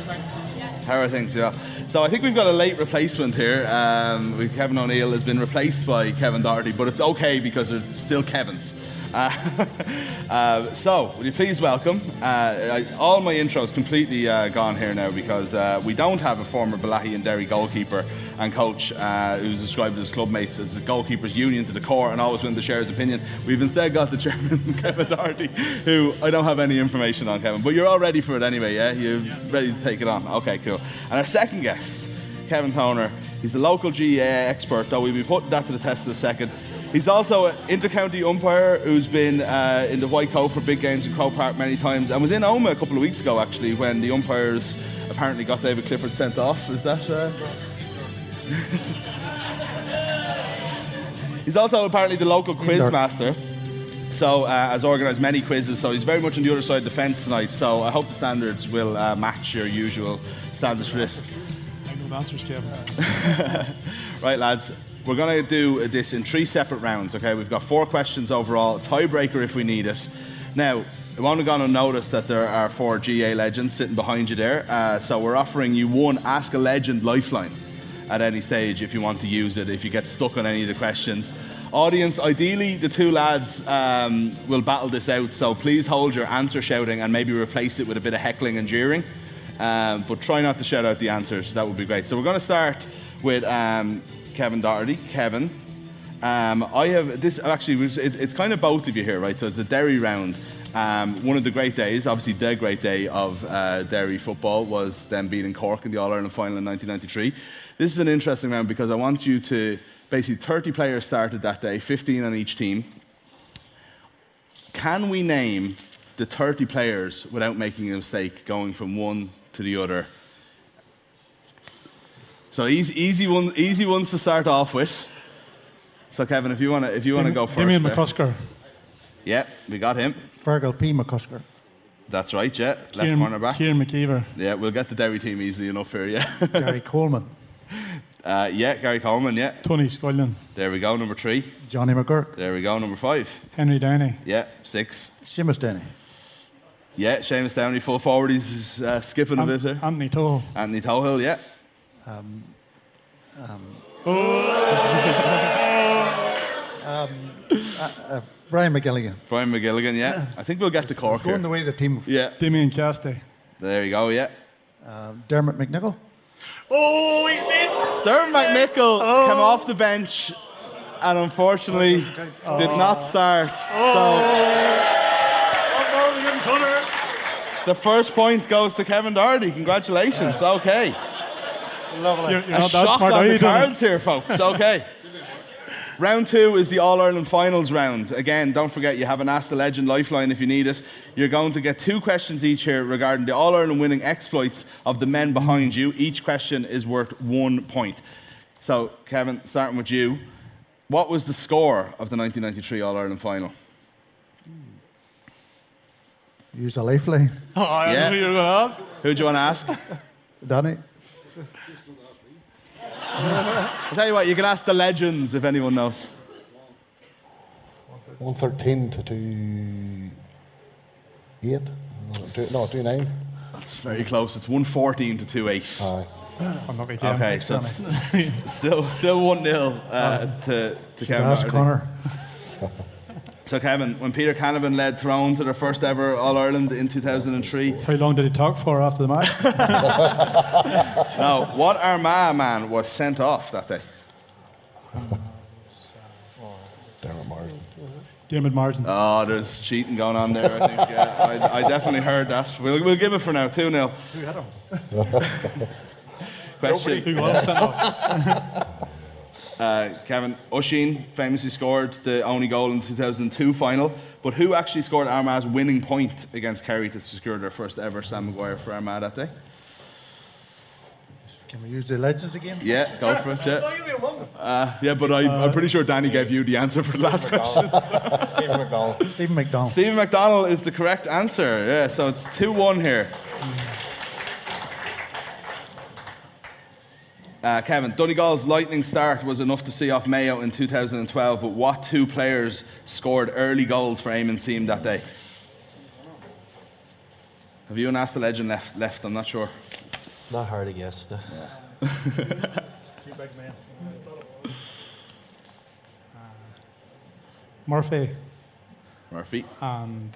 How are things? Yeah. So I think we've got a late replacement here. Um, Kevin O'Neill has been replaced by Kevin Doherty, but it's okay because they're still Kevin's. Uh, uh, so, will you please welcome? Uh, I, all my intros completely uh, gone here now because uh, we don't have a former Bellaghy and Derry goalkeeper and coach uh, who's described as club mates as a goalkeepers union to the core and always willing to share his opinion. We've instead got the chairman, Kevin Doherty, who I don't have any information on, Kevin, but you're all ready for it anyway, yeah? You're ready to take it on. Okay, cool. And our second guest, Kevin Toner. He's a local GAA expert, though we'll be putting that to the test in a second. He's also an inter-county umpire who's been uh, in the White Coat for big games in Croke Park many times and was in Omagh a couple of weeks ago, actually, when the umpires apparently got David Clifford sent off. Is that... Uh... he's also apparently the local quiz master. So, uh, has organised many quizzes, so he's very much on the other side of the fence tonight. So, I hope the standards will uh, match your usual standards for this. I know answers, Kevin. Right, lads, we're going to do this in three separate rounds, okay? We've got four questions overall, tiebreaker if we need it. Now, I want to go and notice that there are four GAA legends sitting behind you there. Uh, so we're offering you one Ask a Legend lifeline at any stage if you want to use it, if you get stuck on any of the questions. Audience, ideally, the two lads um, will battle this out, so please hold your answer shouting and maybe replace it with a bit of heckling and jeering. Um, but try not to shout out the answers, that would be great. So we're going to start with um, Kevin Doherty. Kevin, um, I have this actually. It, it's kind of both of you here, right? So it's a Derry round. Um, one of the great days, obviously the great day of uh, Derry football, was them beating Cork in the All Ireland final in 1993. This is an interesting round because I want you to basically 30 players started that day, 15 on each team. Can we name the 30 players without making a mistake, going from one to the other? So easy, easy one, easy ones to start off with. So Kevin, if you want to, if you want to go first, Damien there. McCusker. Yeah, we got him. Fergal P. McCusker. That's right. Yeah, left Kieran, corner back. Kieran McKeever. Yeah, we'll get the Derry team easily enough here. Yeah. Gary Coleman. Uh, yeah, Gary Coleman. Yeah. Tony Scullion. There we go. Number three. Johnny McGurk. There we go. Number five. Henry Downey. Yeah. Six. Seamus Denny. Yeah. Seamus Downey, full forward. He's uh, skipping a bit there. Anthony Toho. Anthony Tohill. Yeah. Um, um, um, uh, uh, Brian McGilligan. Brian McGilligan. Yeah. I think we'll get to Cork Going here. the way the team. Yeah. Damien Casty. There you go. Yeah. Uh, Dermot McNichol. Oh, he's been. Dermot McNichol came off the bench and unfortunately did not start. So the first point goes to Kevin Doherty. Congratulations. Okay. Lovely. You're, you're a shock smart, on the cards here, folks. Okay. Round two is the All Ireland Finals round. Again, don't forget you have an Ask the Legend lifeline if you need it. You're going to get two questions each here regarding the All Ireland winning exploits of the men behind you. Each question is worth one point. So, Kevin, starting with you, what was the score of the 1993 All Ireland final? Use a lifeline. Oh, I Yeah. knew you were going to ask. Who do you want to ask? Danny. I'll tell you what, you can ask the legends if anyone knows. 113 to 2 8. No, 2 9. That's very close. It's 114 to 2 8. Unlucky Jim. Okay, Thanks, so Danny. it's s- still still 1 0 uh, to, to Kevin. Ask Doherty. Connor. So, Kevin, when Peter Canavan led Tyrone to their first ever All Ireland in 2003, How long did he talk for after the match? now, what Armagh man was sent off that day? Dermot Martin. Dermot Martin. Oh, there's cheating going on there, I think. Yeah, I, I definitely heard that. We'll, we'll give it for now, 2 0. Who had him? Question. Who was sent off? Uh, Kevin Oshin famously scored the only goal in the 2002 final, but who actually scored Armagh's winning point against Kerry to secure their first ever Sam Maguire for Armagh that day? Can we use the legends again? Yeah, go for it. Yeah, uh, yeah but I, I'm pretty sure Danny gave you the answer for the last question. Stephen McDonnell. Stephen McDonnell. Stephen McDonnell is the correct answer. Yeah, so it's 2 1 here. Uh, Kevin, Donegal's lightning start was enough to see off Mayo in 2012, but what two players scored early goals for Eamon's team that day? Have you and Ask the Legend left? Left, I'm not sure. Not hard to guess. No. Two big men. Murphy Murphy. and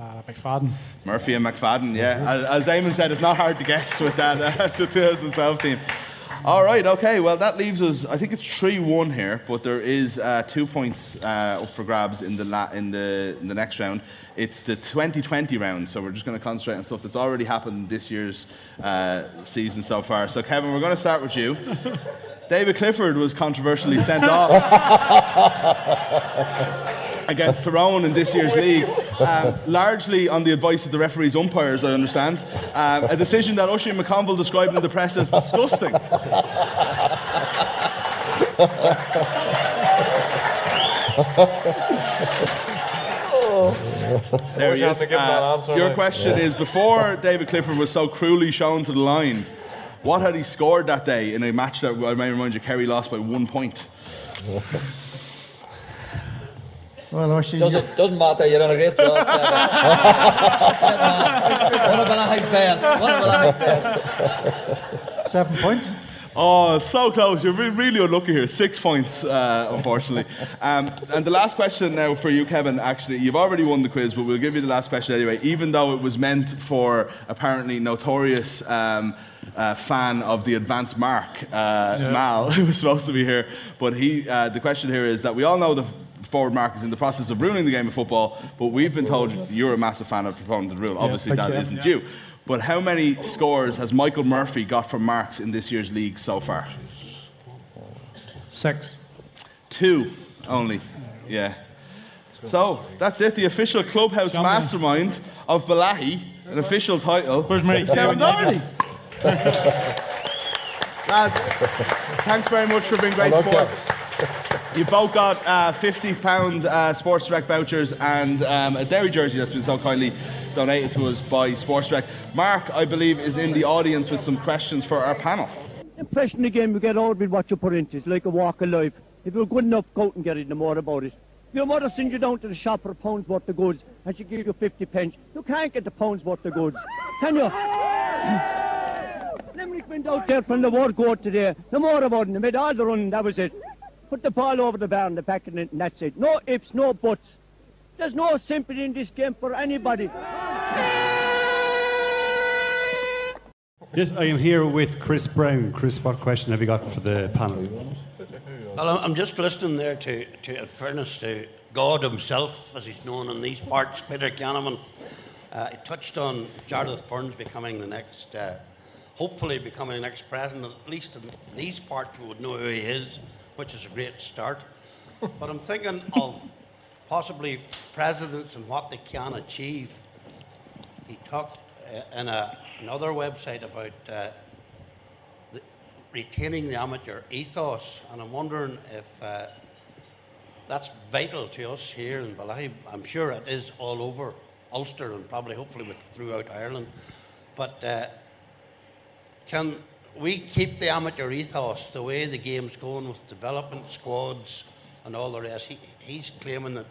uh, McFadden. Murphy and McFadden, yeah. As, as Eamon said, it's not hard to guess with that uh, the 2012 team. All right, okay. Well, that leaves us. I think it's three-one here, but there is uh, two points uh, up for grabs in the la- in the in the next round. It's the 2020 round, so we're just going to concentrate on stuff that's already happened this year's uh, season so far. So, Kevin, we're going to start with you. David Clifford was controversially sent off against Tyrone in this year's league, um, largely on the advice of the referees umpires, I understand. Um, a decision that Oisin McConville described in the press as disgusting. There wish he is. had to give him that Uh, your mate. question is before David Clifford was so cruelly shown to the line, what had he scored that day in a match that I may remind you Kerry lost by one point? Well, Oisin, you, Doesn't, doesn't matter, you're doing a great job. One of Bellaghy's best. One of Bellaghy's best. seven points. Oh, so close. You're re- really unlucky here. Six points, uh, unfortunately. Um, and the last question now for you, Kevin. Actually, you've already won the quiz, but we'll give you the last question anyway, even though it was meant for apparently notorious um, uh, fan of the advanced mark, uh, Mal, who was supposed to be here. But he, uh, the question here is that we all know the forward mark is in the process of ruining the game of football, but we've been told you're a massive fan of proponent of the rule. Obviously, thank that you. isn't you. But how many scores has Michael Murphy got from marks in this year's league so far? Six. Two only. Yeah. So that's it. The official clubhouse Champion. mastermind of Bellaghy, an official title. Where's Mary It's Kevin Kevin Doherty. Lads, thanks very much for being great Hello, sports. You both got uh, £50 uh, Sports Direct vouchers and um, a Derry jersey that's been so kindly donated to us by Sports Direct. Mark, I believe, is in the audience with some questions for our panel. Impression again, you get out with what you put into. It's like a walk of life. If you're good enough, go out and get it, no more about it. If your mother sends you down to the shop for a pound's worth of goods and she gives you 50 pence, you can't get the pound's worth of goods. Can you? Limerick went out there from the word go today. No more about it. They made all the running, that was it. Put the ball over the bar and the back in it, and that's it. No ifs, no buts. There's no sympathy in this game for anybody. Yes, I am here with Chris Brown. Chris, what question have you got for the panel? Well, I'm- I'm just listening there to, to in fairness to God himself, as he's known in these parts, Peter Canavan. Uh, he touched on Jarlath Burns becoming the next, uh, hopefully becoming the next president. At least in these parts, we would know who he is, which is a great start. but I'm thinking of possibly presidents and what they can achieve. He talked uh, in a, another website about uh, the, retaining the amateur ethos, and I'm wondering if uh, that's vital to us here in Bellaghy. I'm sure it is all over Ulster and probably hopefully with throughout Ireland. But uh, can we keep the amateur ethos the way the game's going with development squads and all the rest? He, he's claiming that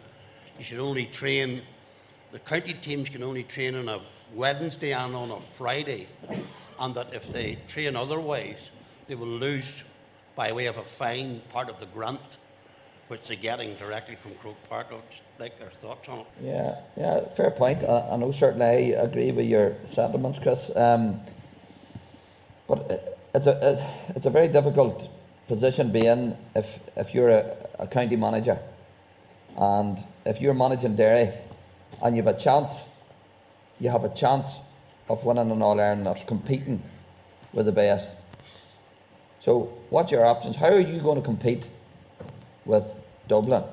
you should only train the county teams can only train on a Wednesday and on a Friday, and that if they train otherwise, they will lose by way of a fine part of the grant which they're getting directly from Croke Park. I'd like their thoughts on it. Yeah, yeah, fair point. I, I know certainly I agree with your sentiments, Chris. Um, but uh, it's a uh, it's a very difficult position to be in if if you're a, a county manager, and if you're managing Derry, and you have a chance, you have a chance of winning an All Ireland, of competing with the best. So, what's your options? How are you going to compete with Dublin?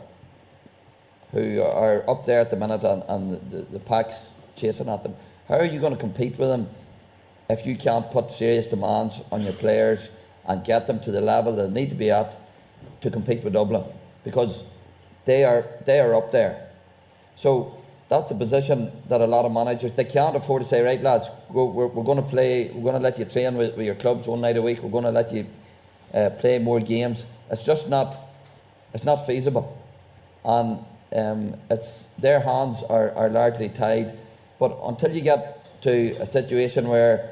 who are up there at the minute and, and the, the pack's chasing at them. How are you going to compete with them if you can't put serious demands on your players and get them to the level they need to be at to compete with Dublin? Because they are they are up there. So that's a position that a lot of managers they can't afford to say, right lads, we're, we're, going to play, we're going to let you train with, with your clubs one night a week. We're going to let you uh, play more games. It's just not it's not feasible and um, it's their hands are, are largely tied. But until you get to a situation where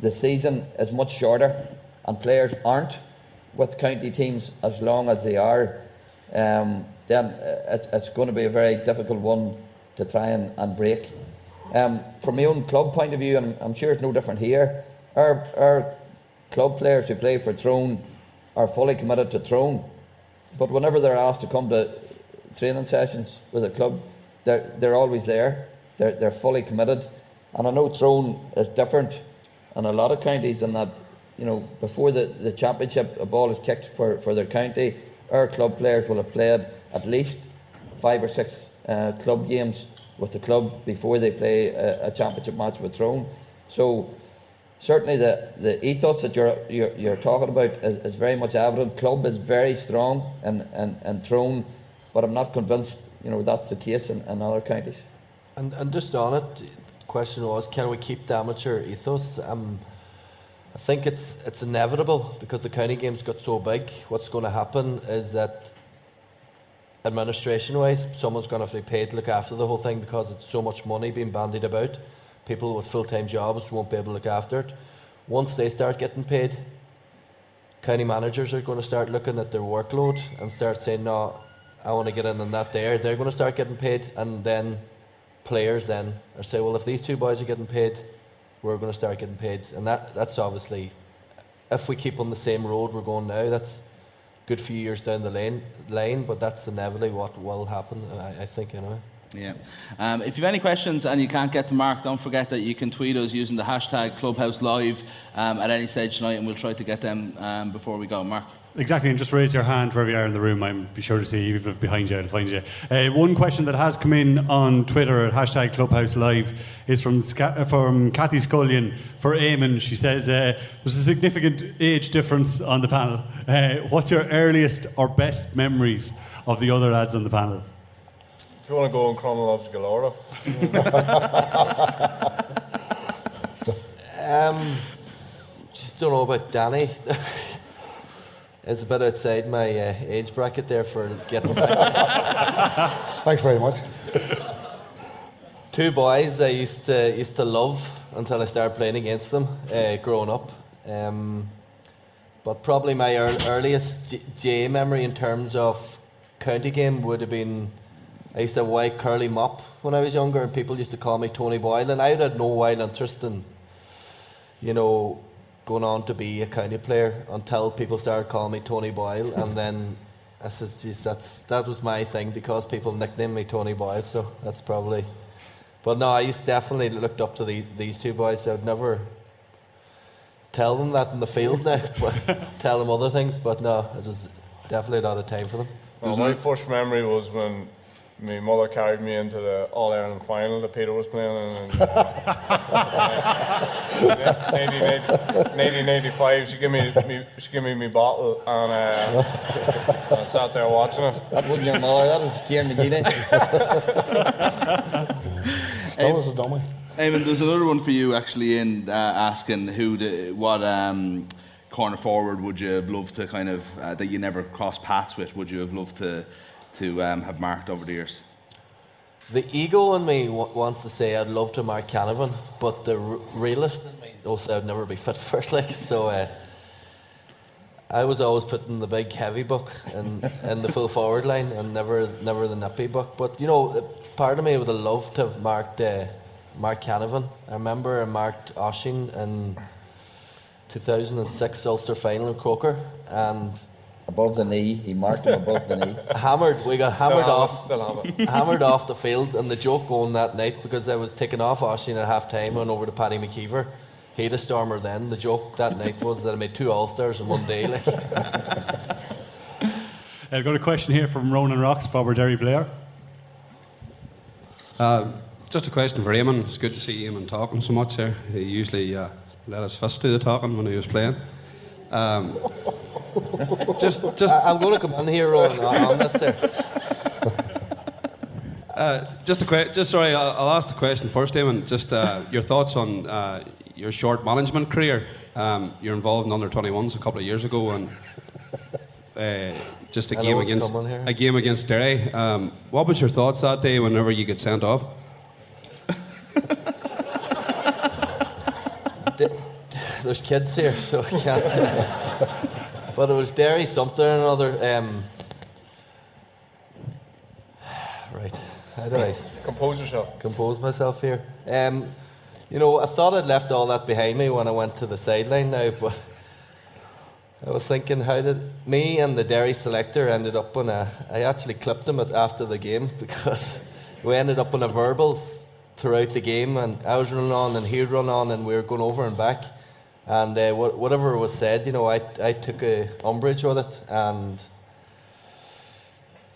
the season is much shorter and players aren't with county teams as long as they are, um, then uh, it's, it's going to be a very difficult one to try and, and break. Um, from my own club point of view, and I'm sure it's no different here, our, our club players who play for Tyrone are fully committed to Tyrone. But whenever they're asked to come to training sessions with a club, they're, they're always there. They're, they're fully committed. And I know Tyrone is different in a lot of counties in that, you know, before the, the championship, a ball is kicked for, for their county, our club players will have played at least five or six uh, club games with the club before they play a, a championship match with Tyrone. So certainly the, the ethos that you're, you're, you're talking about is, is very much evident. Club is very strong and, and, and Tyrone, but I'm not convinced you know that's the case in, in other counties. And, and just on it, question was, can we keep the amateur ethos? Um, I think it's it's inevitable because the county games got so big. What's going to happen is that administration-wise, someone's going to have to be paid to look after the whole thing because it's so much money being bandied about. People with full-time jobs won't be able to look after it. Once they start getting paid, county managers are going to start looking at their workload and start saying, "No, I want to get in on that." There, they're going to start getting paid, and then players then are say, "Well, if these two boys are getting paid, we're going to start getting paid," and that that's obviously, if we keep on the same road we're going now, that's good few years down the lane, line, but that's inevitably what will happen. I, I think anyway. Yeah. Um, if you have any questions and you can't get to Mark, don't forget that you can tweet us using the hashtag Clubhouse Live um, at any stage tonight, and we'll try to get them um, before we go. Mark. Exactly, and just raise your hand wherever you are in the room. I'm be sure to see you, even behind you, I'll find you. Uh, one question that has come in on Twitter at hashtag Clubhouse Live is from Sca- uh, from Kathy Scullion for Eamon. She says uh, there's a significant age difference on the panel. Uh, what's your earliest or best memories of the other lads on the panel? If you want to go in chronological order. Um, just don't know about Danny. it's a bit outside my uh, age bracket there for getting. Thanks very much. Two boys I used to used to love until I started playing against them uh, growing up. Um, but probably my ear- earliest J- J memory in terms of county game would have been I used to have a white curly mop when I was younger, and people used to call me Tony Boyle, and I had no wild interest in, you know, going on to be a county player until people started calling me Tony Boyle, and then I said, "Geez, that's that was my thing because people nicknamed me Tony Boyle, so that's probably." But no, I used definitely looked up to the, these two boys. I'd never tell them that in the field now, but tell them other things. But no, it was definitely not a time for them. Well, my first memory was when my mother carried me into the All Ireland final that Peter was playing in. in uh, 1985, she gave me, me she gave me my bottle and uh, I sat there watching it. That wasn't your mother, that was Kieran McGeady. Still is a dummy. Eamon, there's another one for you actually in uh, asking who the, what um, corner forward would you have loved to kind of uh, that you never crossed paths with? Would you have loved to to um, have marked over the years? the ego in me w- wants to say I'd love to mark Canavan, but the r- realist in me also I'd never be fit for it. Like so, uh, I was always putting the big heavy book in, in the full forward line and never never the nippy book. But you know, part of me would have loved to have marked uh, Mark Canavan. I remember I marked Oisin in 2006 Ulster final in Croker and above the knee. He marked him above the knee. Hammered. We got hammered have it, off. still have it. hammered off the field, and the joke going that night because I was taking off Oisin at half time and over to Paddy McKeever. He had a stormer then. The joke that night was that I made two All Stars in one day. Like. I've got a question here from Ronan Rocks, Bobber Derry Blair. Uh, just a question for Eamon. It's good to see Eamon talking so much there. He usually uh, let his fist do the talking when he was playing. Um, just, just. I, am going to come on here, on on this there. Uh, just a que- just sorry, I'll, I'll ask the question first, Eamon. Just uh, your thoughts on uh, your short management career. Um, you're involved in under 21s a couple of years ago, and uh, just a game against a game against Derry. Um, what was your thoughts that day whenever you get sent off? D- There's kids here, so I can't. but it was Derry something or another. Um, right. How do I Compose yourself. compose myself here? Um, you know, I thought I'd left all that behind me when I went to the sideline now, but I was thinking, how did me and the Derry selector ended up on a? I actually clipped him at, after the game because we ended up on a verbals throughout the game, and I was running on and he'd run on, and we were going over and back, and uh, wha- whatever was said, you know, I I took a umbrage with it, and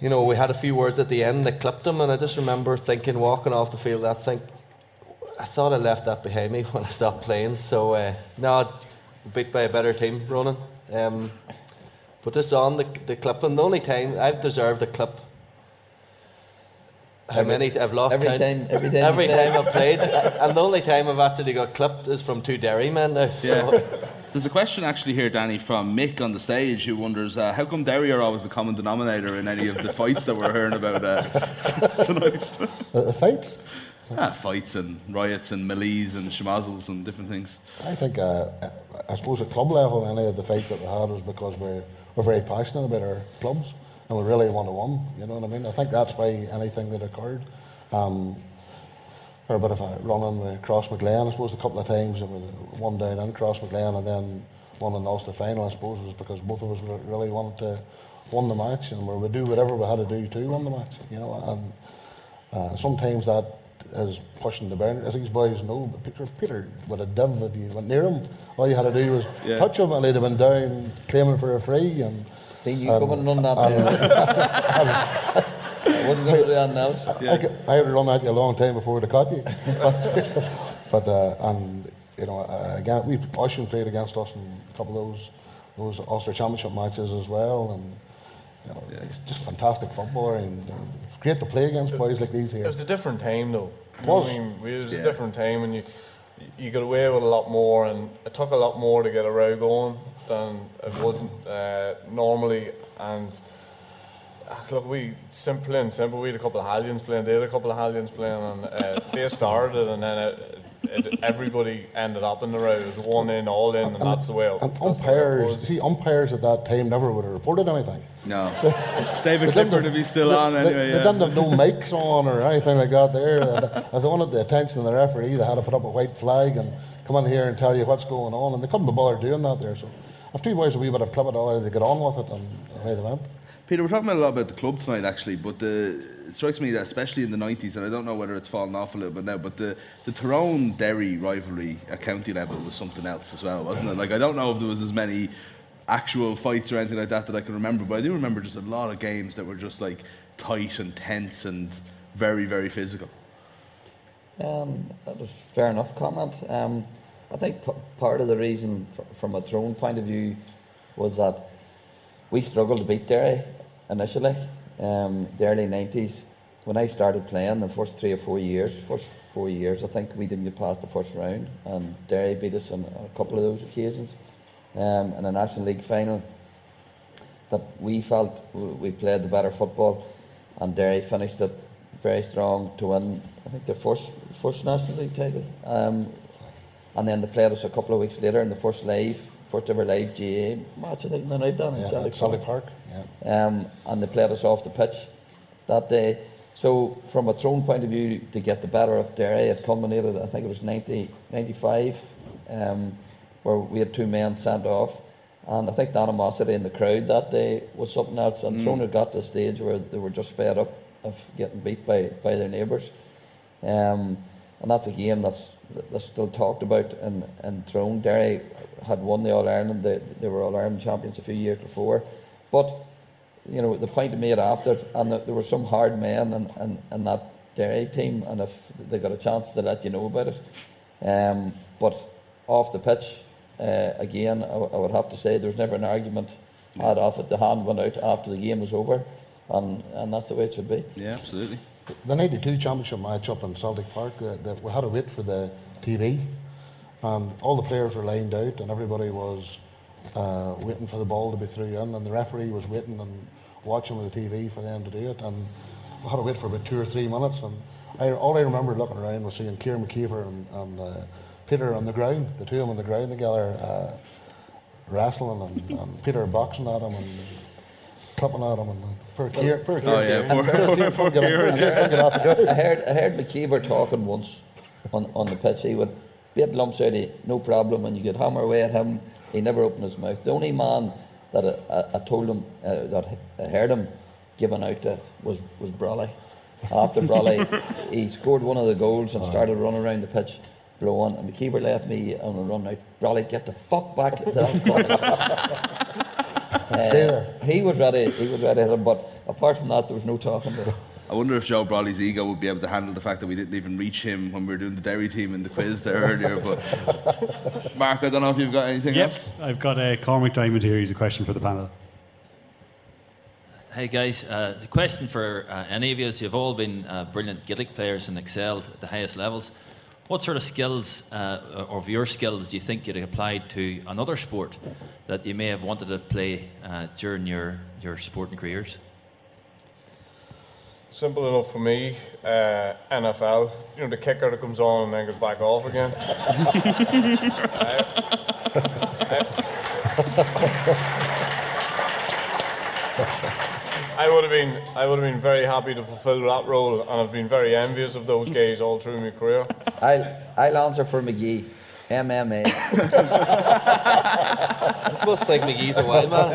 you know, we had a few words at the end that clipped him, and I just remember thinking, walking off the field, I think, I thought I left that behind me when I stopped playing. So, uh, no, beat by a better team, Ronan. Um, but just on the, the clipping, the only time I've deserved a clip. How Every- many I've lost every count. time- every time every time I've played, and the only time I've actually got clipped is from two Derry men now. So. Yeah. There's a question actually here, Danny, from Mick on the stage who wonders uh, how come Derry are always the common denominator in any of the fights that we're hearing about uh, tonight? The, the fights? Ah, fights and riots and melees and schmozzles and different things. I think, uh, I suppose at club level, any of the fights that we had was because we're, we're very passionate about our clubs and we really want to win. You know what I mean? I think that's why anything that occurred. Um, or a bit of a run in with Crossmaglen, I suppose, a couple of times. It was one down in Crossmaglen and then one in the Ulster final, I suppose, was because both of us really wanted to win the match and we would do whatever we had to do to win the match. You know, and uh, sometimes that is pushing the boundary. As these boys know, but Peter, Peter would have div if you went near him. All you had to do was Yeah. touch him and he'd have been down claiming for a free. And See you coming on that day. I wasn't going to do anything else. I, could- I had run at you a long time before they caught you. but but uh, and you know uh, again, we Oisin played against us in a couple of those those Ulster Championship matches as well, and you know, it's just fantastic footballer, and uh, it's great to play against boys like these here. It was a different time, though. It was. I mean? It was Yeah. a different time, and you you got away with a lot more, and it took a lot more to get a row going than it would uh, normally. And ah, look, we simple and simple. We had a couple of Hallions playing, they had a couple of Hallions playing, and uh, they started, and then it, it, everybody ended up in the row. It was one in, all in, and, that's the way it, And that's the way it umpires, was. see, umpires at that time never would have reported anything. No. David didn't Clifford have- to be still they- on they, anyway. They yeah. didn't have no mics on or anything like that there. If they wanted the attention of the referee, they had to put up a white flag and come in here and tell you what's going on. And they couldn't be bothered doing that there. So if two boys a wee bit of clip it all, they get on with it and away they went. Peter, we're talking a lot about the club tonight, actually, but the, it strikes me that, especially in the 90s, and I don't know whether it's fallen off a little bit now, but the, the Tyrone Derry rivalry at county level was something else as well, wasn't it? Like, I don't know if there was as many actual fights or anything like that that I can remember, but I do remember just a lot of games that were just like tight and tense and very, very physical. Um, that was fair enough comment. Um, I think p- part of the reason, f- from a Tyrone point of view, was that we struggled to beat Derry initially, um, the early 90s. When I started playing, the first three or four years, first four years, I think we didn't get past the first round, and Derry beat us on a couple of those occasions. Um, in a National League final, that we felt we played the better football, and Derry finished it very strong to win. I think their first first national league title. Um, and then they played us a couple of weeks later in the first live, first ever live GAA match. I think the night down in Yeah, Celtic Celtic Park. Park. Yeah. Um, and they played us off the pitch that day. So, from a Tyrone point of view, to get the better of Derry, it culminated, I think it was 90, 95, um, where we had two men sent off. And I think the animosity in the crowd that day was something else. And Mm. Tyrone had got to a stage where they were just fed up of getting beat by, by their neighbours. Um, and that's a game that's, that's still talked about in, in Tyrone. Derry had won the All Ireland, they, they were All Ireland champions a few years before. But you know, the point made after it, and that there were some hard men in, in, in that Derry team, and if they got a chance to let you know about it. Um, but off the pitch, uh, again, I would have to say there's never an argument had off it. The hand went out after the game was over, and, and that's the way it should be. Yeah, absolutely. The 92 championship match up in Celtic Park, the, we had to wait for the TV, and all the players were lined out, and everybody was uh, waiting for the ball to be through in, and the referee was waiting and watching with the TV for them to do it, and we had to wait for about two or three minutes, and I, all I remember looking around was seeing Kieran McKeever and, and uh, Peter on the ground, the two of them on the ground together, uh, wrestling, and, and Peter boxing at him, and clipping at him, and uh, poor Kieran, poor Oh, yeah, poor- Kieran- Kieran poor couldn't get up- Kieran, Kieran couldn't get off the ground. I heard, I heard McKeever talking once on, on the pitch. He would beat lumps out of no problem, and you could hammer away at him. He never opened his mouth. The only man that I, I, I told him uh, that I heard him giving out to was was Brolly. After Brolly, he scored one of the goals and started running around the pitch blowing. And McKeever left me on a run out. Brolly, get the fuck back to that corner. Stay Uh, there. He was ready. He was ready to hit him, but apart from that, there was no talking to him. I wonder if Joe Brolly's ego would be able to handle the fact that we didn't even reach him when we were doing the Derry team in the quiz there earlier. But Mark, I don't know if you've got anything else. I've got a Cormac Diamond here. He's a question for the panel. Hey guys, uh, the question for uh, any of you is you've all been uh, brilliant Gaelic players and excelled at the highest levels. What sort of skills, uh, or of your skills, do you think you'd have applied to another sport that you may have wanted to play uh, during your, your sporting careers? Simple enough for me. Uh, NFL, you know, the kicker that comes on and then goes back off again. I would have been, I would have been very happy to fulfil that role, and I've been very envious of those guys all through my career. I'll, I'll answer for McGee. MMA. I suppose think McGee's a wild man.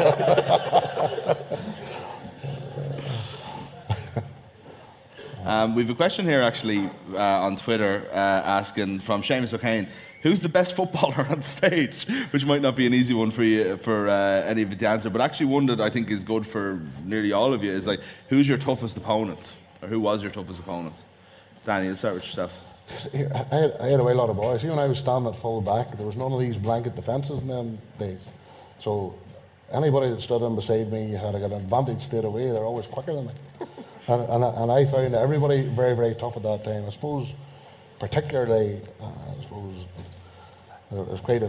Um, we have a question here actually uh, on Twitter uh, asking from Seamus O'Kane, who's the best footballer on stage? Which might not be an easy one for you, for uh, any of to answer, but actually one that I think is good for nearly all of you is like, who's your toughest opponent, or who was your toughest opponent? Danny, let's start with yourself. I had, I had a lot of boys. Even I was standing at full back, there was none of these blanket defences in them days. So anybody that stood in beside me had an advantage straight away. They're always quicker than me. And, and, and I found everybody very, very tough at that time. I suppose, particularly, uh, I suppose, it was quite a,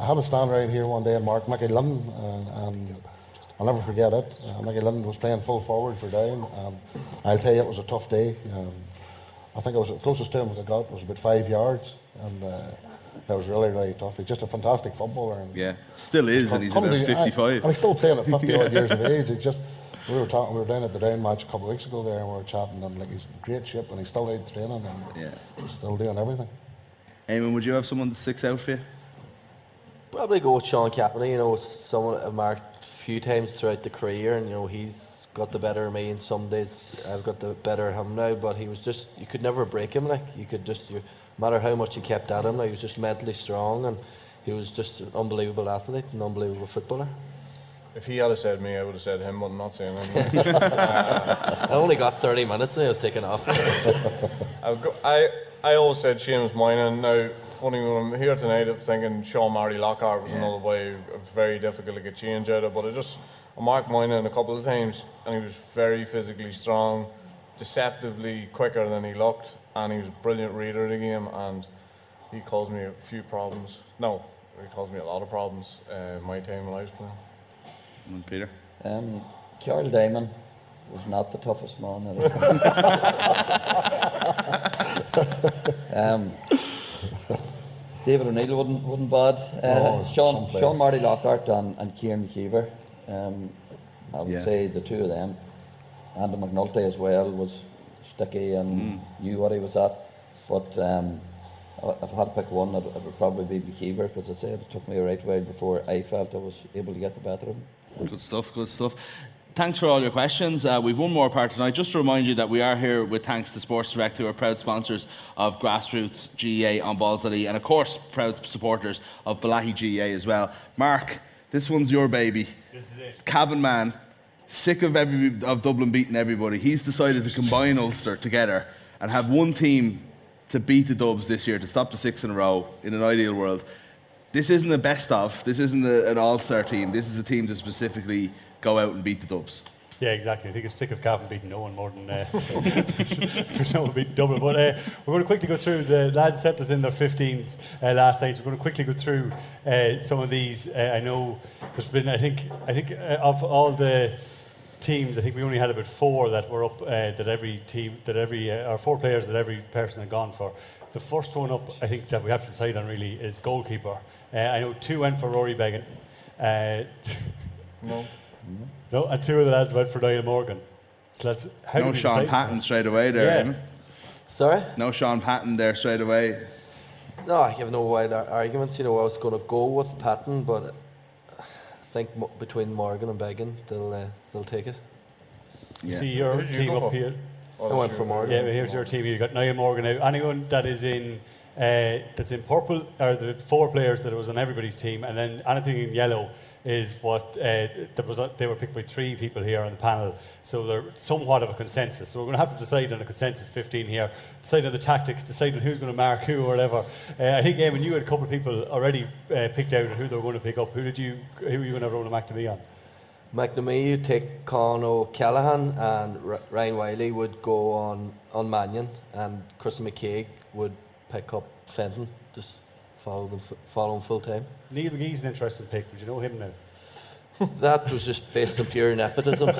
I had a stand around here one day and Mark Mickey Lynn, uh, and I'll never forget it. Uh, Mickey was playing full forward for Down, and I'll tell you, it was a tough day. Um, I think I was the closest to him I got was about five yards, and uh, that was really, really tough. He's just a fantastic footballer. And Yeah, still is, and he's about to- I- 55. and he's still playing at 50 odd years of age. It's just we were talking, we were down at the down match a couple of weeks ago there, and we were chatting, and like he's in great shape, and he's still out training, and Yeah. still doing everything. Eamon, would you have someone that sticks out for you? Probably go with Sean Cavanagh. You know, someone I've marked a few times throughout the career, and you know he's got the better of me. And some days I've got the better of him now. But he was just you could never break him. Like you could just, you, no matter how much you kept at him, like, he was just mentally strong, and he was just an unbelievable athlete, an unbelievable footballer. If he had have said me, I would have said him, but I'm not saying him. I only got 30 minutes and I was taken off. I've go, I, I always said Seamus Moynihan. Now, funny when I'm here tonight, I'm thinking Sean Marty Lockhart was another way. It was very difficult to get change out of, but I just I marked Moynihan a couple of times, and he was very physically strong, deceptively quicker than he looked, and he was a brilliant reader of the game, and he caused me a few problems. No, he caused me a lot of problems uh, my time when I was playing. And Peter? Um, Carl Damon, was not the toughest man. um, David O'Neill wasn't, wasn't bad. Uh, Oh, Sean. Sean Marty Lockhart and, and Kieran McKeever. Um, I would Yeah. say the two of them. Andy McNulty as well was sticky and knew what he was at. But um, if I had to pick one, it, it would probably be McKeever because I said it took me a right while before I felt I was able to get the better of him. Good stuff, good stuff. Thanks for all your questions. Uh, we've one more part tonight. Just to remind you that we are here with thanks to Sports Direct, who are proud sponsors of Grassroots GAA on Balls.ie, and of course, proud supporters of Bellaghy GAA as well. Mark, this one's your baby. This is it. Cabin man, sick of every of Dublin beating everybody. He's decided to combine Ulster together and have one team to beat the Dubs this year to stop the six in a row in an ideal world. This isn't the best of. This isn't a, an all-star team. This is a team to specifically go out and beat the Dubs. Yeah, exactly. I think I'm sick of Cavan beating no one more than uh, beating Dublin. But uh, we're going to quickly go through. The lads sent us in their 15s uh, last night. So we're going to quickly go through uh, some of these. Uh, I know there's been. I think. I think uh, of all the teams, I think we only had about four that were up. Uh, that every team, that every, or four players that every person had gone for. The first one up, I think that we have to decide on really is goalkeeper. Uh, I know two went for Rory Beggan. Uh, No. no, and two of the lads went for Niall Morgan. So that's how do no we Sean decide? Patton straight away there, Yeah. Sorry? No Sean Patton there straight away. No, I have no wild arguments. You know, I was going to go with Patton, but I think mo- between Morgan and Beggan, they'll uh, they'll take it. You see your team up here. I went for Morgan. Yeah, but here's your team. You've got Niall Morgan. Anyone that is in uh, that's in purple are the four players that was on everybody's team, and then anything in yellow is what uh, was. They were picked by three people here on the panel, so they're somewhat of a consensus. So we're going to have to decide on a consensus 15 here. Decide on the tactics. Decide on who's going to mark who or whatever. Uh, I think Eamon, you had a couple of people already uh, picked out who they were going to pick up. Who did you? Who were you going to roll a McNamee on? McNamee, you take Con O'Callaghan, and R- Ryan Wylie would go on, on Mannion, and Chris McKaigue would pick up Fenton, just follow them, follow him full time. Neil McGee's an interesting pick. Would you know him now? That was just based on pure nepotism.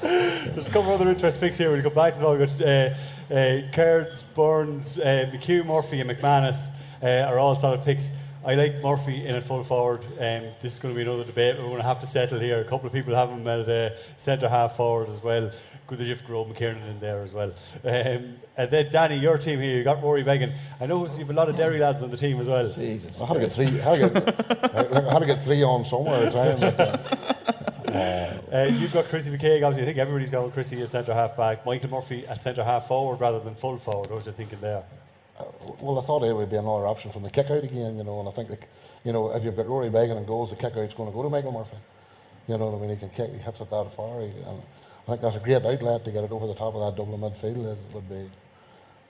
There's a couple of other interesting picks here. We'll go back to them. We've got uh, uh, Cairds, Burns, uh, McHugh, Murphy, and McManus uh, are all solid picks. I like Murphy in at full forward. Um, this is going to be another debate. We're going to have to settle here. A couple of people have him at uh, centre half forward as well. Good that you've Gearóid McKiernan in there as well. Um, and then Danny, your team here, you got Rory Beggan. I know you have a lot of Derry lads on the team as well. Jesus. I had to get three. I had to get, I had to get three on somewhere. It's right. Like, uh, Uh, you've got Chrissy McKaigue, obviously. I think everybody's got Chrissy at centre half back. Michael Murphy at centre half forward rather than full forward. What was you thinking there? Well, I thought it would be another option from the kick out again, you know, and I think, you know, if you've got Rory Beggan and goals, the kick out's going to go to Michael Murphy. You know what I mean? He can kick, he hits it that far. He, and I think that's a great outlet to get it over the top of that Dublin midfield. It would be,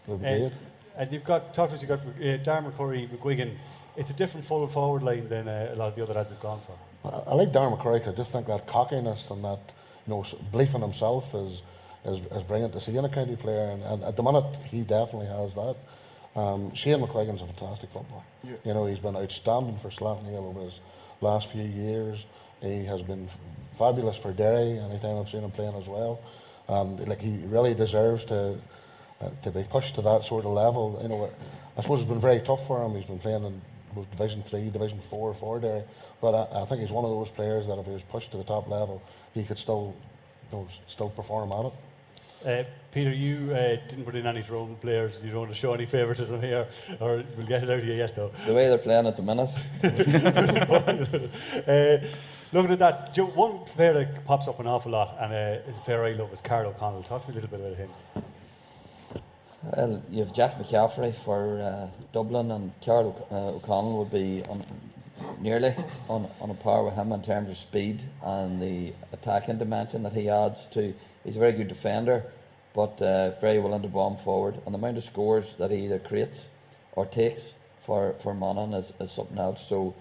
would be Uh, great. and you've got, talk to us, you've got uh, Darren McCurry, McGuigan. It's a different full forward line than uh, a lot of the other lads have gone for. I, I like Darren McCurry. I just think that cockiness and that you know belief in himself is is, is brilliant to see in a county player, and, and at the minute he definitely has that. Um, Shane McGuigan's a fantastic footballer. Yeah. You know he's been outstanding for Slaughtneil over his last few years. He has been fabulous for Derry. Anytime I've seen him playing as well, and like he really deserves to uh, to be pushed to that sort of level. You know, I suppose it's been very tough for him. He's been playing in both Division Three, Division Four for Derry, but I, I think he's one of those players that if he was pushed to the top level, he could still, you know, still perform at it. Uh, Peter, you uh, didn't put in any Tyrone players. You don't want to show any favouritism here, or we'll get it out of you yet, though. The way they're playing at the minute. uh, looking at that, one player that pops up an awful lot, and uh, is a player I love, is Karl O'Connell. Talk to me a little bit about him. Well, you have Jack McCaffrey for uh, Dublin, and Karl uh, O'Connell would be on, nearly on, on a par with him in terms of speed and the attacking dimension that he adds to. He's a very good defender, but uh, very willing to bomb forward. And the amount of scores that he either creates or takes for, for Monaghan is, is something else. So,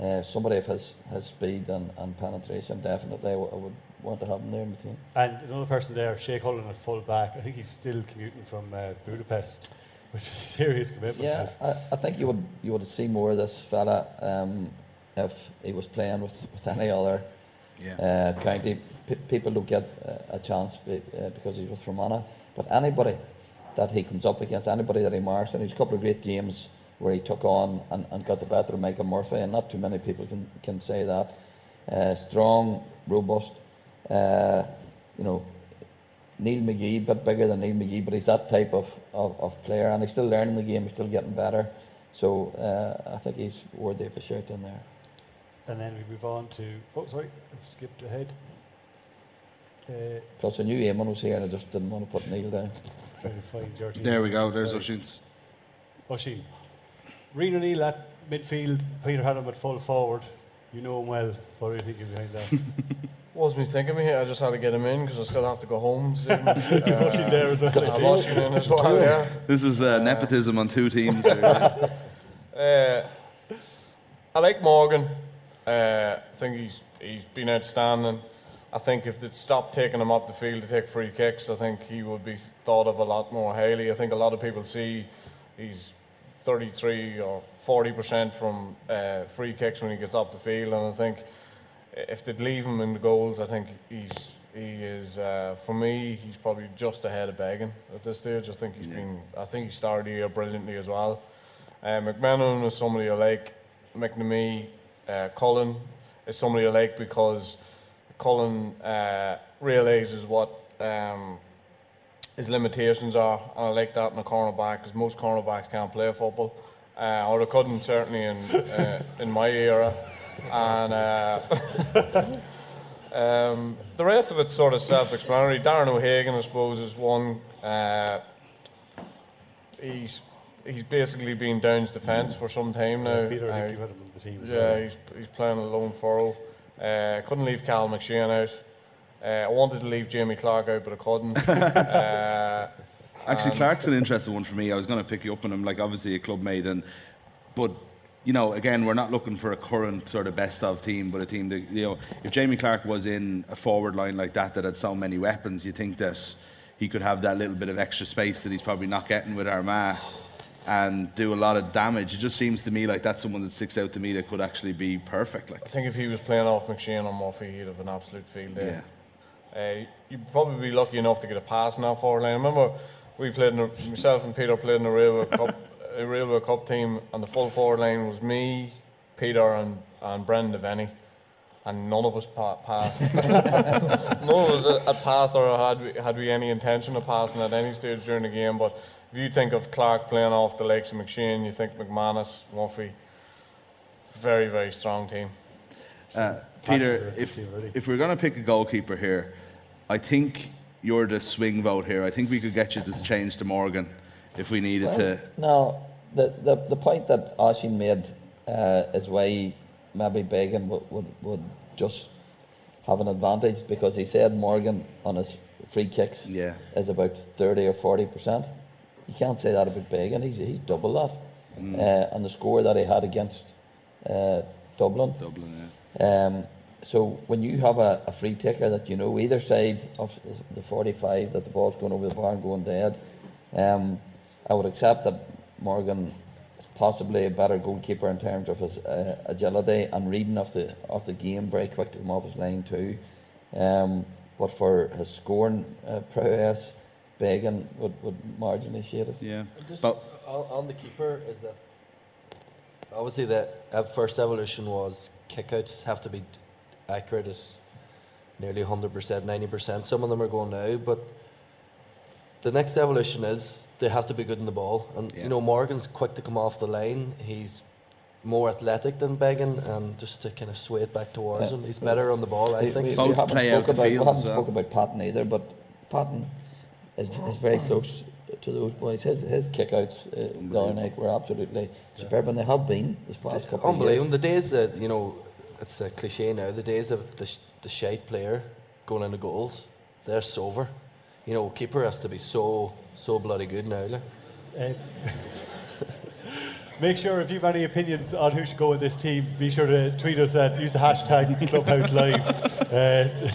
uh, somebody of his, his speed and, and penetration, definitely, I w- I would want to have him there in the team. And another person there, Che Cullen at full back. I think he's still commuting from uh, Budapest, which is a serious commitment. Yeah, I, I think you would you would see more of this fella um, if he was playing with, with any other Yeah. Uh, people don't get a chance uh, because he's with Fermanagh. But anybody that he comes up against, anybody that he marks, and he's a couple of great games where he took on and, and got the better of Michael Murphy, and not too many people can, can say that. Uh, strong, robust, uh, you know, Neil McGee, a bit bigger than Neil McGee, but he's that type of, of, of player, and he's still learning the game, he's still getting better. So uh, I think he's worthy of a shout in there. And then we move on to. Oh, sorry, I've skipped ahead. Uh, Plus, I knew Eamon was here, and I just didn't want to put Neil down. find your team. There we go. There's Sorry. O'Shea's. Oisin. Neil at midfield, Peter had him at full forward. You know him well. What are you thinking behind that? What Wasn't me thinking me. I just had to get him in because I still have to go home. this evening. You've Oisin there as well, I I'm see. In as well. Yeah. This is uh, nepotism on two teams. Uh, I like Morgan. Uh, I think he's he's been outstanding. I think if they'd stopped taking him up the field to take free kicks, I think he would be thought of a lot more highly. I think a lot of people see he's 33 or 40 percent from uh, free kicks when he gets up the field, and I think if they'd leave him in the goals, I think he's he is uh, for me he's probably just ahead of Beggan at this stage. I think he's been I think he started the year brilliantly as well. Uh, McMenamin is somebody I like. McNamee, uh, Cullen is somebody I like because Cullen uh, realises what um, his limitations are, and I like that in a cornerback because most cornerbacks can't play football, uh, or they couldn't certainly in uh, in my era, and. Uh, Um, the rest of it's sort of self-explanatory. Darren O'Hagan, I suppose, is one. Uh, he's he's basically been Downs defence for some time now. Yeah, Peter, I think you had him on the team as yeah, well. he's he's playing a lone furrow. Uh, couldn't leave Cal McShane out. Uh, I wanted to leave Jamie Clarke out, but I couldn't. uh, Actually, and- Clarke's an interesting one for me. I was going to pick you up on him, like obviously a club mate, and but you know, again, we're not looking for a current sort of best of team, but a team that you know, if Jamie Clarke was in a forward line like that that had so many weapons, you think that he could have that little bit of extra space that he's probably not getting with Armagh and do a lot of damage. It just seems to me like that's someone that sticks out to me that could actually be perfect. Like, I think if he was playing off McShane or Murphy, he'd have an absolute field day. Uh, you'd probably be lucky enough to get a pass now for forward line. I remember we played, in a, myself and Peter played in a Railway Cup, a Railway Cup team, and the full forward line was me, Peter, and, and Brendan Devenney. And none of us pa- passed. none of us had passed or had we, had we any intention of passing at any stage during the game. But if you think of Clarke playing off the likes of McShane, you think McManus, Murphy, very, very strong team. Uh, Peter, if, if we're going to pick a goalkeeper here, I think you're the swing vote here. I think we could get you to change to Morgan if we needed to. No, the, the, the point that Oisin made uh, is why maybe Beggan would, would, would just have an advantage because he said Morgan on his free kicks yeah. is about 30 or 40%. You can't say that about Beggan, he's, he's double that. Mm. Uh, and the score that he had against uh, Dublin. Dublin, Um, so when you have a, a free taker that you know either side of the 45 that the ball's going over the bar and going dead, um, I would accept that Morgan is possibly a better goalkeeper in terms of his uh, agility and reading of the of the game very quick to come off his line too. Um, but for his scoring uh, prowess, Beggan would, would marginally shade it. Yeah. Just on, on the keeper is that obviously the first evolution was kickouts have to be accurate as nearly 100%, 90%. Some of them are going now, but the next evolution is they have to be good in the ball. And you know, Morgan's quick to come off the line. He's more athletic than Beggan, and just to kind of sway it back towards Yeah. him. He's better on the ball, I We- think. We, we haven't, spoke about, we haven't spoke about Patton either, but Patton is, is very close to those boys. His his kickouts uh, the other night were absolutely superb, and they have been this past couple of Unbelievable. The days that, you know, it's a cliche now, the days of the, sh- the shite player going into goals, they're over. You know, keeper has to be so, so bloody good now. Like. Uh, Make sure if you have any opinions on who should go in this team, be sure to tweet us at use the hashtag Clubhouse Live. Uh,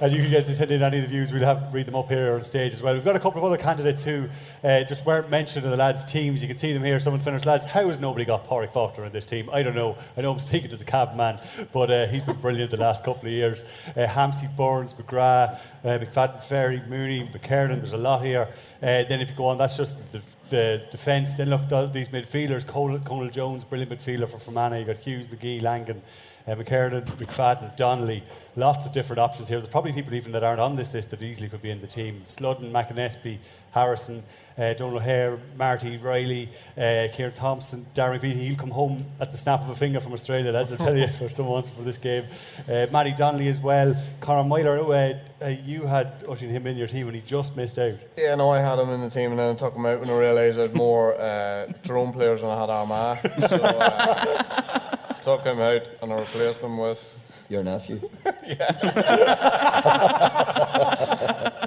and you can get to send in any of the views. We'll have read them up here on stage as well. We've got a couple of other candidates who uh, just weren't mentioned in the lads' teams. You can see them here. Someone finished, lads. How has nobody got Pori Faulkner in this team? I don't know. I know I'm speaking as a cab man, but uh, he's been brilliant the last couple of years. Uh, Hampsey, Burns, McGrath, uh, McFadden, Ferry, Mooney, McKernan. There's a lot here. Uh, then if you go on, that's just the, the defence. Then look at these midfielders. Conal Jones, brilliant midfielder for Fermanagh. You've got Hughes, McGee, Langan, uh, McFadden, Donnelly. Lots of different options here. There's probably people even that aren't on this list that easily could be in the team. Sludden, McInnesby, Harrison, uh, Donald O'Hare, Marty, Riley, uh, Thompson, Darren McVeety. He'll come home at the snap of a finger from Australia, that's I tell you, for someone for this game. Uh, Matty Donnelly as well. Conor Meyler, uh, uh, you had ushering him in your team and he just missed out. Yeah, no, I had him in the team and then I took him out when I realised I had more uh, drone players than I had Armagh. So uh, took him out and I replaced him with. Your nephew.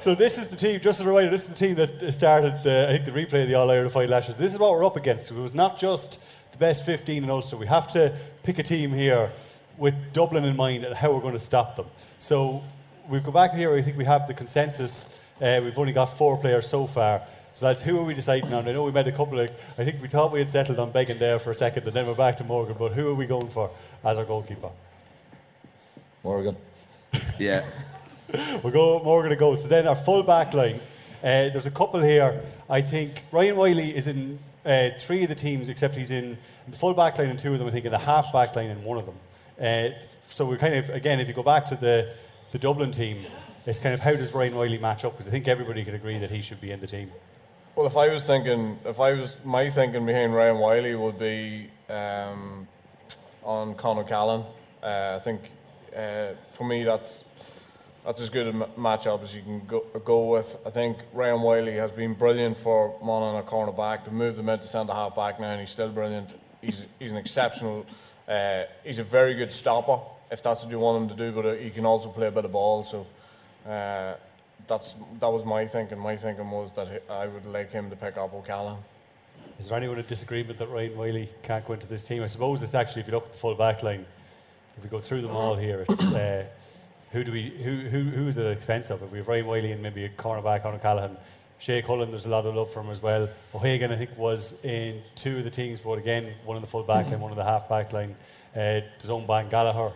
So this is the team, just as a reminder, this is the team that started, the, I think, the replay of the All-Ireland Fight Lashes. This is what we're up against. It was not just the best 15 in Ulster. We have to pick a team here with Dublin in mind and how we're going to stop them. So we've come back here, I think we have the consensus. Uh, we've only got four players so far. So that's who are we deciding on? I know we made a couple of, I think we thought we had settled on Beggan there for a second and then we're back to Morgan, but who are we going for as our goalkeeper? Morgan. Yeah. we'll go Morgan to go. So then our full back line. Uh, there's a couple here. I think Ryan Wylie is in uh, three of the teams, except he's in the full back line in two of them. I think in the half back line in one of them. Uh, so we're kind of again, if you go back to the the Dublin team, it's kind of how does Ryan Wylie match up? Because I think everybody could agree that he should be in the team. Well, if I was thinking, if I was, my thinking behind Ryan Wylie would be um, on Con O'Callaghan. Uh, I think uh, for me that's that's as good a matchup as you can go, go with. I think Ryan Wylie has been brilliant for Monaghan a corner back. To move out to centre half back now, and he's still brilliant. He's he's an exceptional. Uh, he's a very good stopper if that's what you want him to do, but uh, he can also play a bit of ball. So. That's that was my thinking. My thinking was that I would like him to pick up O'Callaghan. Is there anyone in disagreement that Ryan Wylie can't go into this team? I suppose it's actually, if you look at the full back line, if we go through them all here, it's uh, who do we who, who who is it at expense of? If we have Ryan Wylie and maybe a cornerback on O'Callaghan, Che Cullen, there's a lot of love for him as well. O'Hagan, I think, was in two of the teams, but again, one in the full back line, one in the half back line. Uh, does Owen Gallagher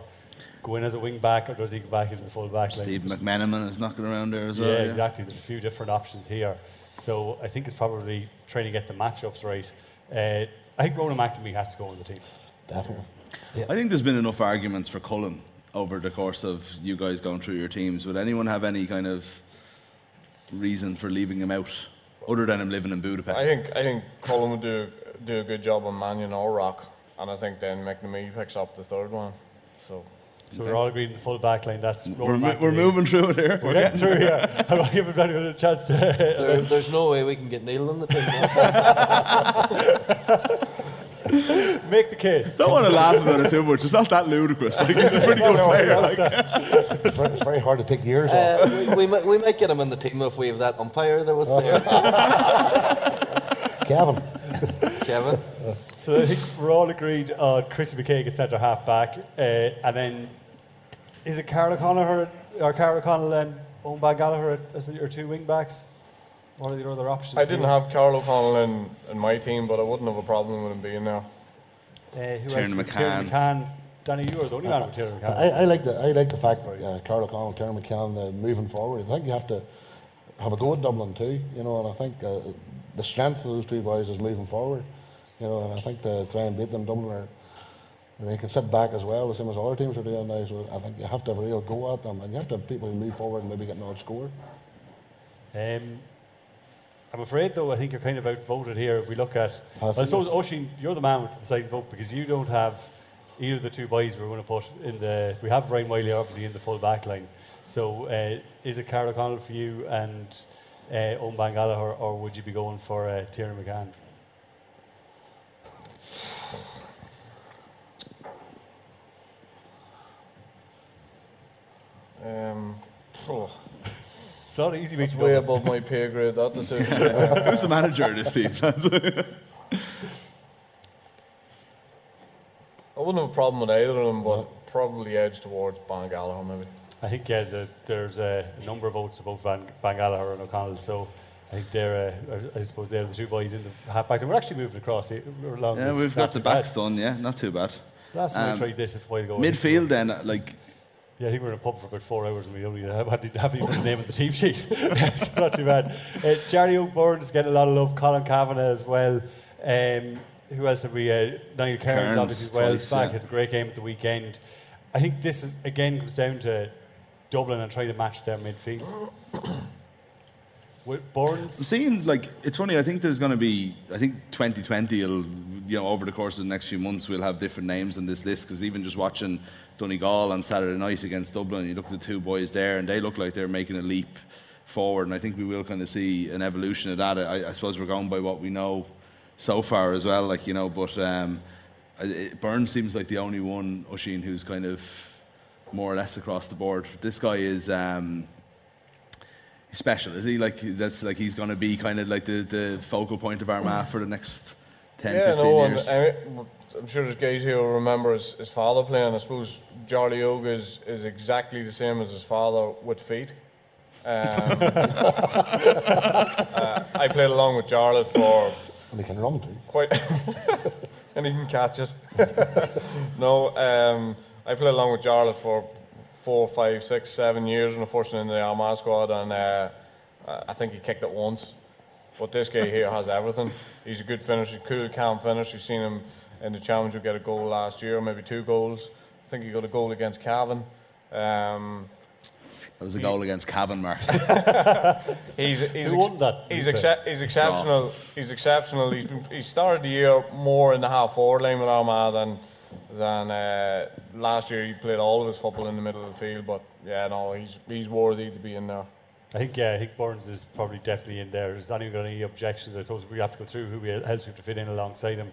go in as a wing back, or does he go back into the full back line? Steve There's- McMenamin is knocking around there as well. yeah, exactly. There's a few different options here. So I think it's probably trying to get the matchups right. Uh, I think Ronan McNamee has to go on the team. Definitely. I think there's been enough arguments for Cullen over the course of you guys going through your teams. Would anyone have any kind of reason for leaving him out, other than him living in Budapest? I think I think Cullen would do do a good job on Mannion or Rock, and I think then McNamee picks up the third one. So. So we're all agreed in the full back line. That's We're mo- we're moving through it here. We're We're getting getting through there. here. I'm not giving anyone a chance to. There's, there's no way we can get Neil in the team. Make the case. Don't want to laugh about it too much. It's not that ludicrous. Like, he's a pretty good player. Like. It's very, hard to take years off. Uh, we, we, might, we might get him in the team if we have that umpire that was there. Kevin. Kevin. So I think we're all agreed on Chrissy McKaigue at centre half back, uh, and then is it Carl O'Connor or Karl O'Connell and Owen Gallagher as your two wing backs? What are the other options? I didn't here? have Karl O'Connell in, in my team, but I wouldn't have a problem with him being there. Uh, who Tiernan else? McCann. Tiernan McCann. Danny, you are the only man with Tiernan McCann. I, I like the I like the fact that uh, Karl O'Connell, Terry McCann, uh, moving forward. I think you have to have a go at Dublin too. You know, and I think uh, the strength of those two boys is moving forward. You know, and I think to try and beat them, Dublin are. They can sit back as well, the same as other teams are doing now. So I think you have to have a real go at them, and you have to have people who move forward and maybe get an odd score. Um, I'm afraid, though, I think you're kind of outvoted here. If we look at, well, I suppose Oisin, you're the man with the deciding vote because you don't have either of the two boys we're going to put in the. We have Ryan Wylie obviously in the full back line. So uh, is it Karl O'Connell for you and uh, Owen or would you be going for uh, Tiernan McCann? Um, oh, It's not easy that's making way above my pay grade. That decision. Who's the manager of this team? I wouldn't have a problem with either of them, but probably edge towards Ban Gallagher maybe. I think yeah, the, there's a number of votes for both Bán, Bán Gallagher and O'Connell. So I think they're, uh, I suppose they're the two boys in the halfback. And we're actually moving across. here. We're along Yeah, this, we've not got the too bad. backs done. Yeah, not too bad. Last time I Um, tried this a while ago. I think we Midfield then, like Yeah, I think we were in a pub for about four hours and we only have- hadn't haven't even the name of the team sheet. it's not too bad. Uh, Jarly Óg Burns getting a lot of love. Colm Cavanagh as well. Um, who else have we? Uh, Niall Cairns, obviously as well. twice, back yeah. had a great game at the weekend. I think this is again comes down to Dublin and trying to match their midfield. With Burns, Seems like it's funny. I think there's going to be. I think 2020 will, you know, over the course of the next few months, we'll have different names on this list. Because even just watching Donegal on Saturday night against Dublin, you look at the two boys there, and they look like they're making a leap forward. And I think we will kind of see an evolution of that. I, I suppose we're going by what we know so far as well. Like you know, but um, it, Burns seems like the only one, Oisin, who's kind of more or less across the board. This guy is. Um, special? Is he like that's like he's going to be kind of like the, the focal point of Armagh for the next 10, yeah, 15 no, years? I'm sure there's guys here who remember his, his father playing. I suppose Jarly Óg is, is exactly the same as his father with feet. Um, uh, I played along with Jarlath for. And he can run too. Quite. and he can catch it. no, um, I played along with Jarlath for four, five, six, seven years, and unfortunately in the Armagh squad, and uh, I think he kicked it once. But this guy here has everything. He's a good finisher, cool, calm finish. You've seen him in the championship get a goal last year, maybe two goals. I think he got a goal against Cavan. Um, that was a goal against Cavan, Mark. he's he's Who won that, He's, to exce- he's exceptional. He's exceptional. He's been, he started the year more in the half forward line with Armagh than than uh, last year. He played all of his football in the middle of the field, but yeah, no, he's he's worthy to be in there. I think yeah, I think Burns is probably definitely in there there. Is anyone got any objections? I suppose we have to go through who we, else we have to fit in alongside him.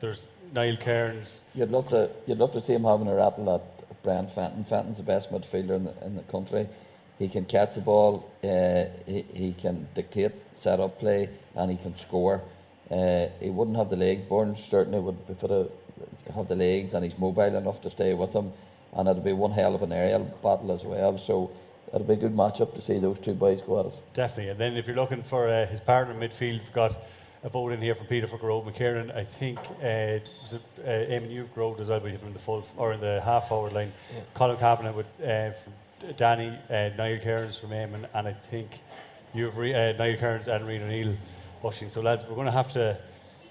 There's Niall Cairns. You'd love to, you'd love to see him having a rattle at Brian Fenton. Fenton's the best midfielder in the, in the country. He can catch the ball, uh, he, he can dictate set up play, and he can score. Uh, he wouldn't have the leg. Burns certainly would be fit to have the legs, and he's mobile enough to stay with him. And it'll be one hell of an aerial battle as well. So it'll be a good matchup to see those two boys go at it. Definitely. And then if you're looking for uh, his partner in midfield, we've got a vote in here from Peter for Gearóid McKiernan. I think uh, was it, uh, Eamon, you've Gearóid as well, but you in the full or in the half forward line. Yeah. Colm Cavanagh with uh, from Danny, uh, Niall Cairns from Eamon, and I think you have re- uh, Niall Cairns and Rian O'Neill pushing. So lads, we're going to have to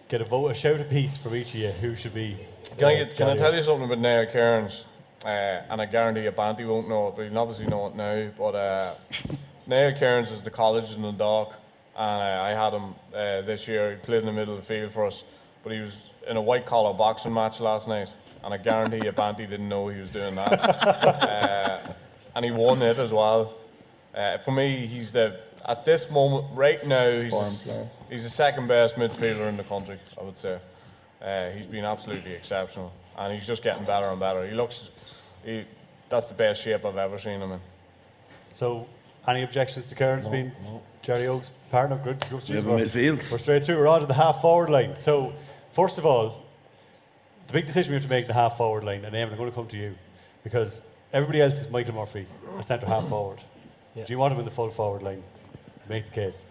get a vote, a shout a piece from each of you. Who should be? Can I, uh, get, can I tell you something about Niall Cairns? Uh, and I guarantee you, Banty won't know it, but he'll obviously know it now. But uh, Niall Cairns is the college in Dundalk, and uh, I had him uh, this year. He played in the middle of the field for us, but he was in a white collar boxing match last night, and I guarantee you, Banty didn't know he was doing that. uh, and he won it as well. Uh, for me, he's the at this moment, right now, he's Form the, he's the second best midfielder in the country. I would say. Uh, he's been absolutely exceptional, and he's just getting better and better. He looks, he, that's the best shape I've ever seen him in. So, any objections to Cairns being Jarly Óg's partner? Good to go We have a midfield. We're straight through. We're on to the half forward line. So, first of all, the big decision we have to make the half forward line, and Eamon, I'm going to come to you because everybody else is Michael Murphy at centre half forward. Yeah. Do you want him in the full forward line? Make the case.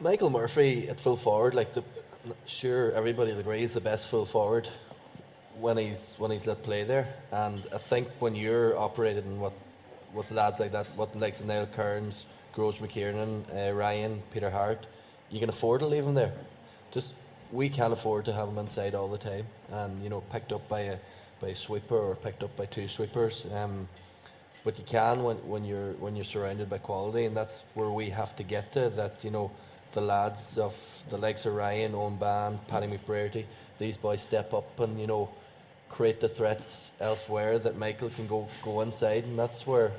Michael Murphy at full forward, like the sure everybody agrees the best full forward when he's when he's let play there. And I think when you're operating with with lads like that, what likes of Niall Kearns, Gearóid McKiernan, uh, Ryan, Peter Harte, you can afford to leave him there. Just we can't afford to have him inside all the time, and you know picked up by a by a sweeper or picked up by two sweepers. Um, but you can when, when you're when you're surrounded by quality, and that's where we have to get to. That you know, the lads of the likes of Ryan, Owen Ban, Paddy McBrearty, these boys step up and you know, create the threats elsewhere that Michael can go go inside, and that's where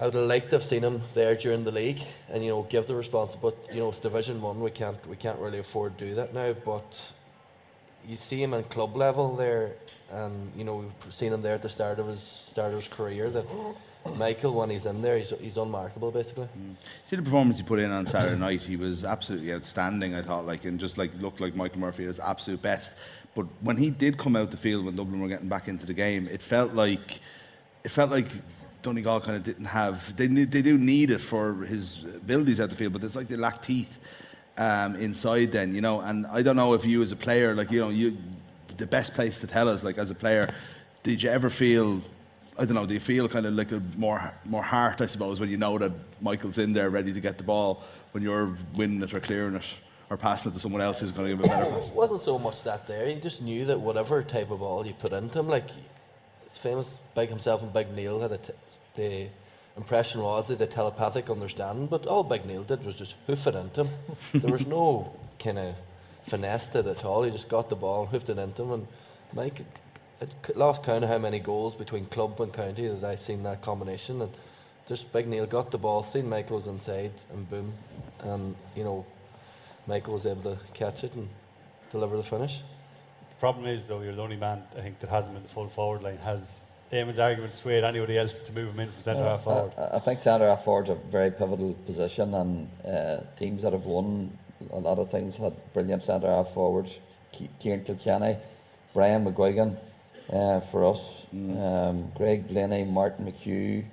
I would have liked to have seen him there during the league, and you know, give the response. But you know, it's Division One, we can't we can't really afford to do that now. But you see him in club level there, and you know we've seen him there at the start of his start of his career. That Michael, when he's in there, he's he's unmarkable basically. Mm. See the performance he put in on Saturday night. He was absolutely outstanding. I thought, like, and just like looked like Michael Murphy at his absolute best. But when he did come out the field when Dublin were getting back into the game, it felt like it felt like Donegal kind of didn't have. They they do need it for his abilities at the field, but it's like they lack teeth um, inside. Then you know, and I don't know if you as a player, like you know, you the best place to tell us, like as a player, did you ever feel? I don't know. Do you feel kind of like a more more heart, I suppose, when you know that Michael's in there ready to get the ball when you're winning it or clearing it or passing it to someone else who's going to give a better pass? It wasn't so much that there. He just knew that whatever type of ball you put into him, like it's famous, Big himself and Big Neil had a t- the impression was that the telepathic understanding, but all Big Neil did was just hoof it into him. there was no kind of finesse it at all. He just got the ball, hoofed it into him, and Mike, it lost count of how many goals between club and county that I seen that combination, and just Big Neil got the ball, seen Michael was inside, and boom, and you know, Michael was able to catch it and deliver the finish. The problem is, though, you're the only man I think that hasn't been the full forward line. Has Eamon's argument swayed anybody else to move him in from centre Yeah, half forward? I, I think centre half forward's a very pivotal position, and uh, teams that have won a lot of things had brilliant centre half forwards. Ke- Ciarán Kilkenny, Brian McGuigan uh, for us, um, Greg Blaney, Martin McHugh,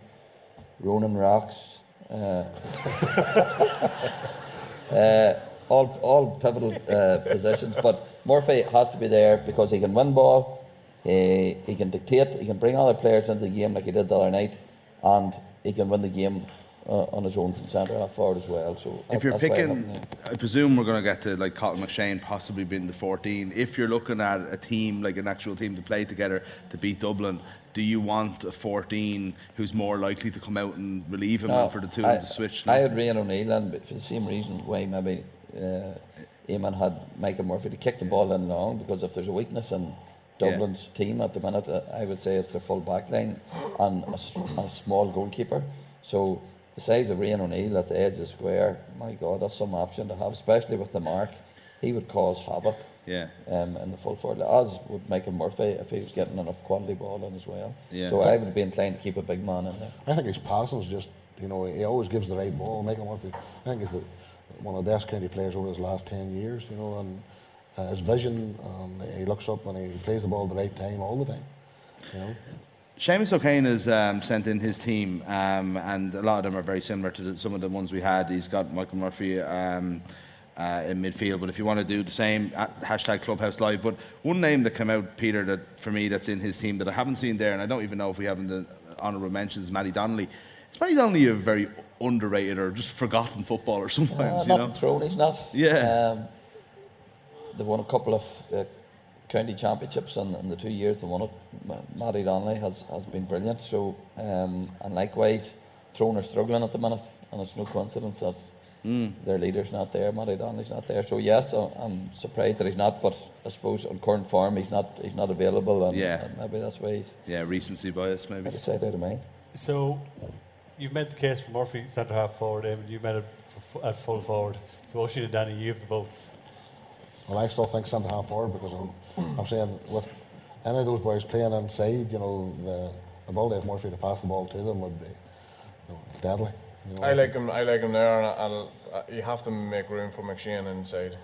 Ronan Rocks. All, all pivotal uh, positions, but Murphy has to be there because he can win ball, he, he can dictate, he can bring other players into the game like he did the other night, and he can win the game uh, on his own from centre half forward as well. So if you're picking. I presume we're going to get to like Colin McShane possibly being the 14. If you're looking at a team, like an actual team to play together to beat Dublin, do you want a 14 who's more likely to come out and relieve him No, the two I, of them to switch? I had Rian O'Neill, and but for the same reason why maybe uh, Eamon had Michael Murphy to kick the ball in long, because if there's a weakness in Dublin's team at the minute, uh, I would say it's a full back line and a small goalkeeper. So the size of Rian O'Neill at the edge of the square, my God, that's some option to have, especially with the mark. He would cause havoc Yeah. um, in the full forward, as would Michael Murphy if he was getting enough quality ball in as well. Yeah. So I would be inclined to keep a big man in there. I think his passing's just, you know, he always gives the right ball. Michael Murphy, I think he's the, one of the best county players over his last 10 years, you know, and uh, his vision, um, he looks up and he plays the ball at the right time all the time, you know. Seamus O'Kane has um, sent in his team, um, and a lot of them are very similar to the, some of the ones we had. He's got Michael Murphy um, uh, in midfield, but if you want to do the same, at hashtag Clubhouse Live. But one name that came out, Peter, that for me that's in his team that I haven't seen there, and I don't even know if we have in the honourable mentions, is Matty Donnelly. Is Matty Donnelly a very underrated or just forgotten footballer sometimes? Uh, you not know, thrown, he's not. Yeah. Um, they've won a couple of uh, county championships in, in the two years they won it. Ma- Matty Donnelly has, has been brilliant. So, um, and likewise, Tyrone are struggling at the minute, and it's no coincidence that Mm. their leader's not there. Matty Donnelly's not there. So yes, I- I'm surprised that he's not. But I suppose on current form, he's not. He's not available, and, Yeah. and maybe that's why he's. yeah, recency bias maybe. I decided out of mind. So, you've made the case for Murphy centre half forward, Eamon. You've made it for, at full forward. So, Oisin and Danny, you have the votes. Well, I still think centre half forward because I'm, I'm saying with any of those boys playing inside, you know, the ability of Murphy to pass the ball to them would be you know, deadly. You know. I like him. I like him there, and I'll, uh, you have to make room for McShane inside.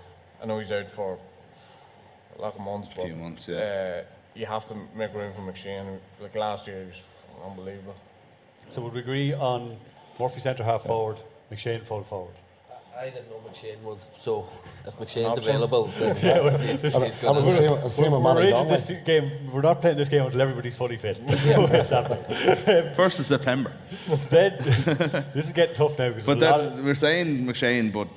I know he's out for a lot of months, but few months, uh, you have to make room for McShane. Like last year, he was unbelievable. So, would we agree on Murphy centre half forward, McShane full forward? I didn't know McShane was, so if McShane's Option. available, then Yeah, well, he's, this- he's gonna- we're, we're arranging this game. We're not playing this game until everybody's fully fit. That's the way it's happening. First of September. So then, this is getting tough now because But a lot that, we're saying McShane, but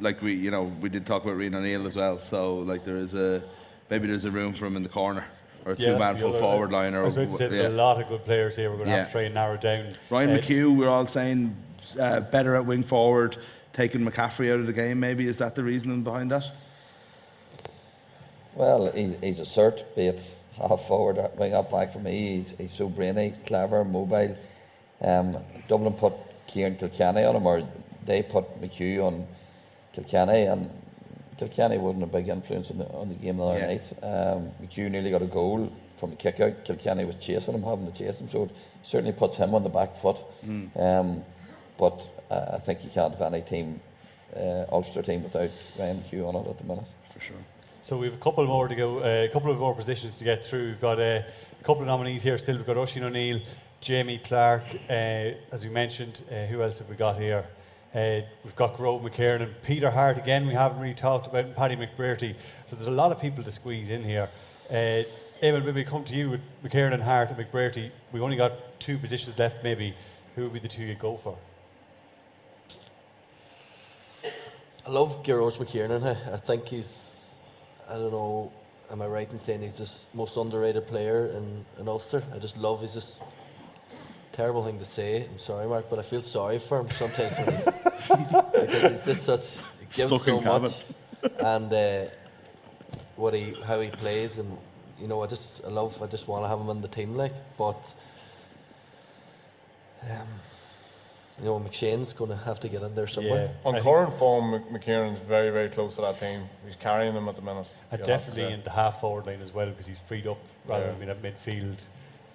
like we, you know, we did talk about Rian O'Neill as well. So like there is a maybe there's a room for him in the corner or a two-man that's full other- forward line. Or I was about to say there's a lot of good players here. We're going to have to try and narrow down. Ryan Uh, McHugh, we're all saying uh, better at wing forward, taking McCaffrey out of the game. Maybe is that the reasoning behind that? Well, he's, he's a cert, be it half forward or wing up back for me. He's, he's so brainy, clever, mobile. Um, Dublin put Ciarán Kilkenny on him, or they put McHugh on Kilkenny, and Kilkenny wasn't a big influence on the, on the game the other Yeah. night. Um, McHugh nearly got a goal from a kick out. Kilkenny was chasing him, having to chase him, so it certainly puts him on the back foot. Mm. Um, but uh, I think you can't have any team, uh, Ulster team, without Ryan McHugh on it at the minute. For sure. So we have a couple more to go, uh, a couple of more positions to get through. We've got uh, a couple of nominees here still. We've got Oisin O'Neill, Jamie Clarke, uh, as we mentioned. Uh, who else have we got here? Uh, we've got Gearóid and Peter Harte again. We haven't really talked about and Paddy McBrearty. So there's a lot of people to squeeze in here. Uh, Eamon, maybe come to you with McKiernan, Harte, and McBrearty. We've only got two positions left. Maybe who would be the two you'd go for? I love Gearóid McKiernan. I, I think he's, I don't know, am I right in saying he's the most underrated player in, in Ulster? I just love, he's just, terrible thing to say, I'm sorry Mark, but I feel sorry for him sometimes when he's, because he's just such, he gives Stuck in so cabin. much. And uh, what he, how he plays and, you know, I just, I love, I just want to have him in the team like, but, um, you know, McShane's going to have to get in there somewhere. Yeah. On current form, Mc- McKiernan's very, very close to that team. He's carrying them at the minute. And you'll have to definitely in the half forward line as well because he's freed up rather Yeah. than being at midfield,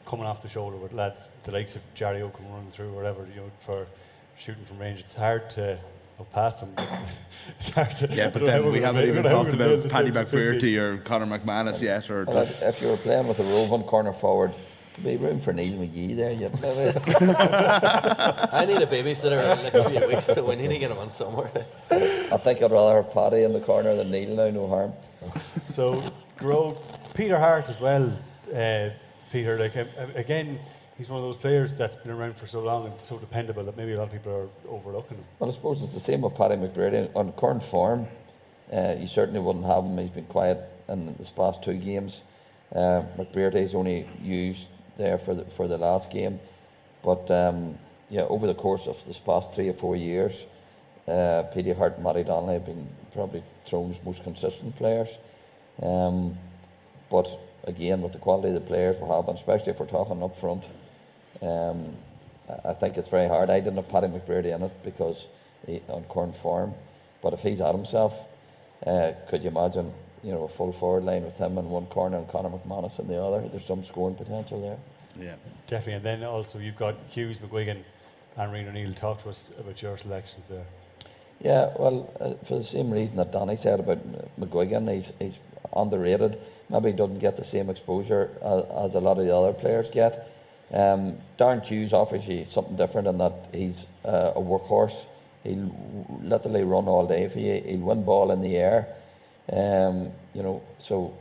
coming off the shoulder with lads the likes of Jerry Oakham running through or whatever you know for shooting from range. It's hard to look past him. but it's hard to. Yeah, but don't know how then we're we gonna haven't even I don't know how talked about Paddy this team for 50. McBrearty or Conor McManus yet. Or Well, if, if you were playing with a roving corner forward, there'd be room for Neil McGee there. You'd I need a babysitter in the next few weeks, so we need to get him on somewhere. I think I'd rather have Paddy in the corner than Neil now, no harm. So Gearóid, Peter Harte as well. Uh, Peter, like again, he's one of those players that's been around for so long and so dependable that maybe a lot of people are overlooking him. Well, I suppose it's the same with Paddy McBrearty. On current form, uh, you certainly wouldn't have him. He's been quiet in this past two games. Uh, McBrearty's only used there for the, for the last game. But um, yeah, over the course of this past three or four years, uh, Harte and Matty Donnelly have been probably Tyrone's most consistent players. Um, but again, with the quality of the players we have, and especially if we're talking up front, um, I- I think it's very hard. I didn't have Paddy McBrearty in it because he, on current form, but if he's at himself, uh, could you imagine, you know, a full forward line with him in one corner and Conor McManus in the other? There's some scoring potential there. Yeah. Definitely. And then also you've got Hughes, McGuigan, and Rian O'Neill. Talk to us about your selections there. Yeah, well, uh, for the same reason that Danny said about McGuigan, he's, he's underrated. Maybe doesn't get the same exposure as, as a lot of the other players get. Um, Darren Hughes offers you something different in that he's uh, a workhorse. He'll literally run all day for you. He'll win ball in the air. Um, you know, so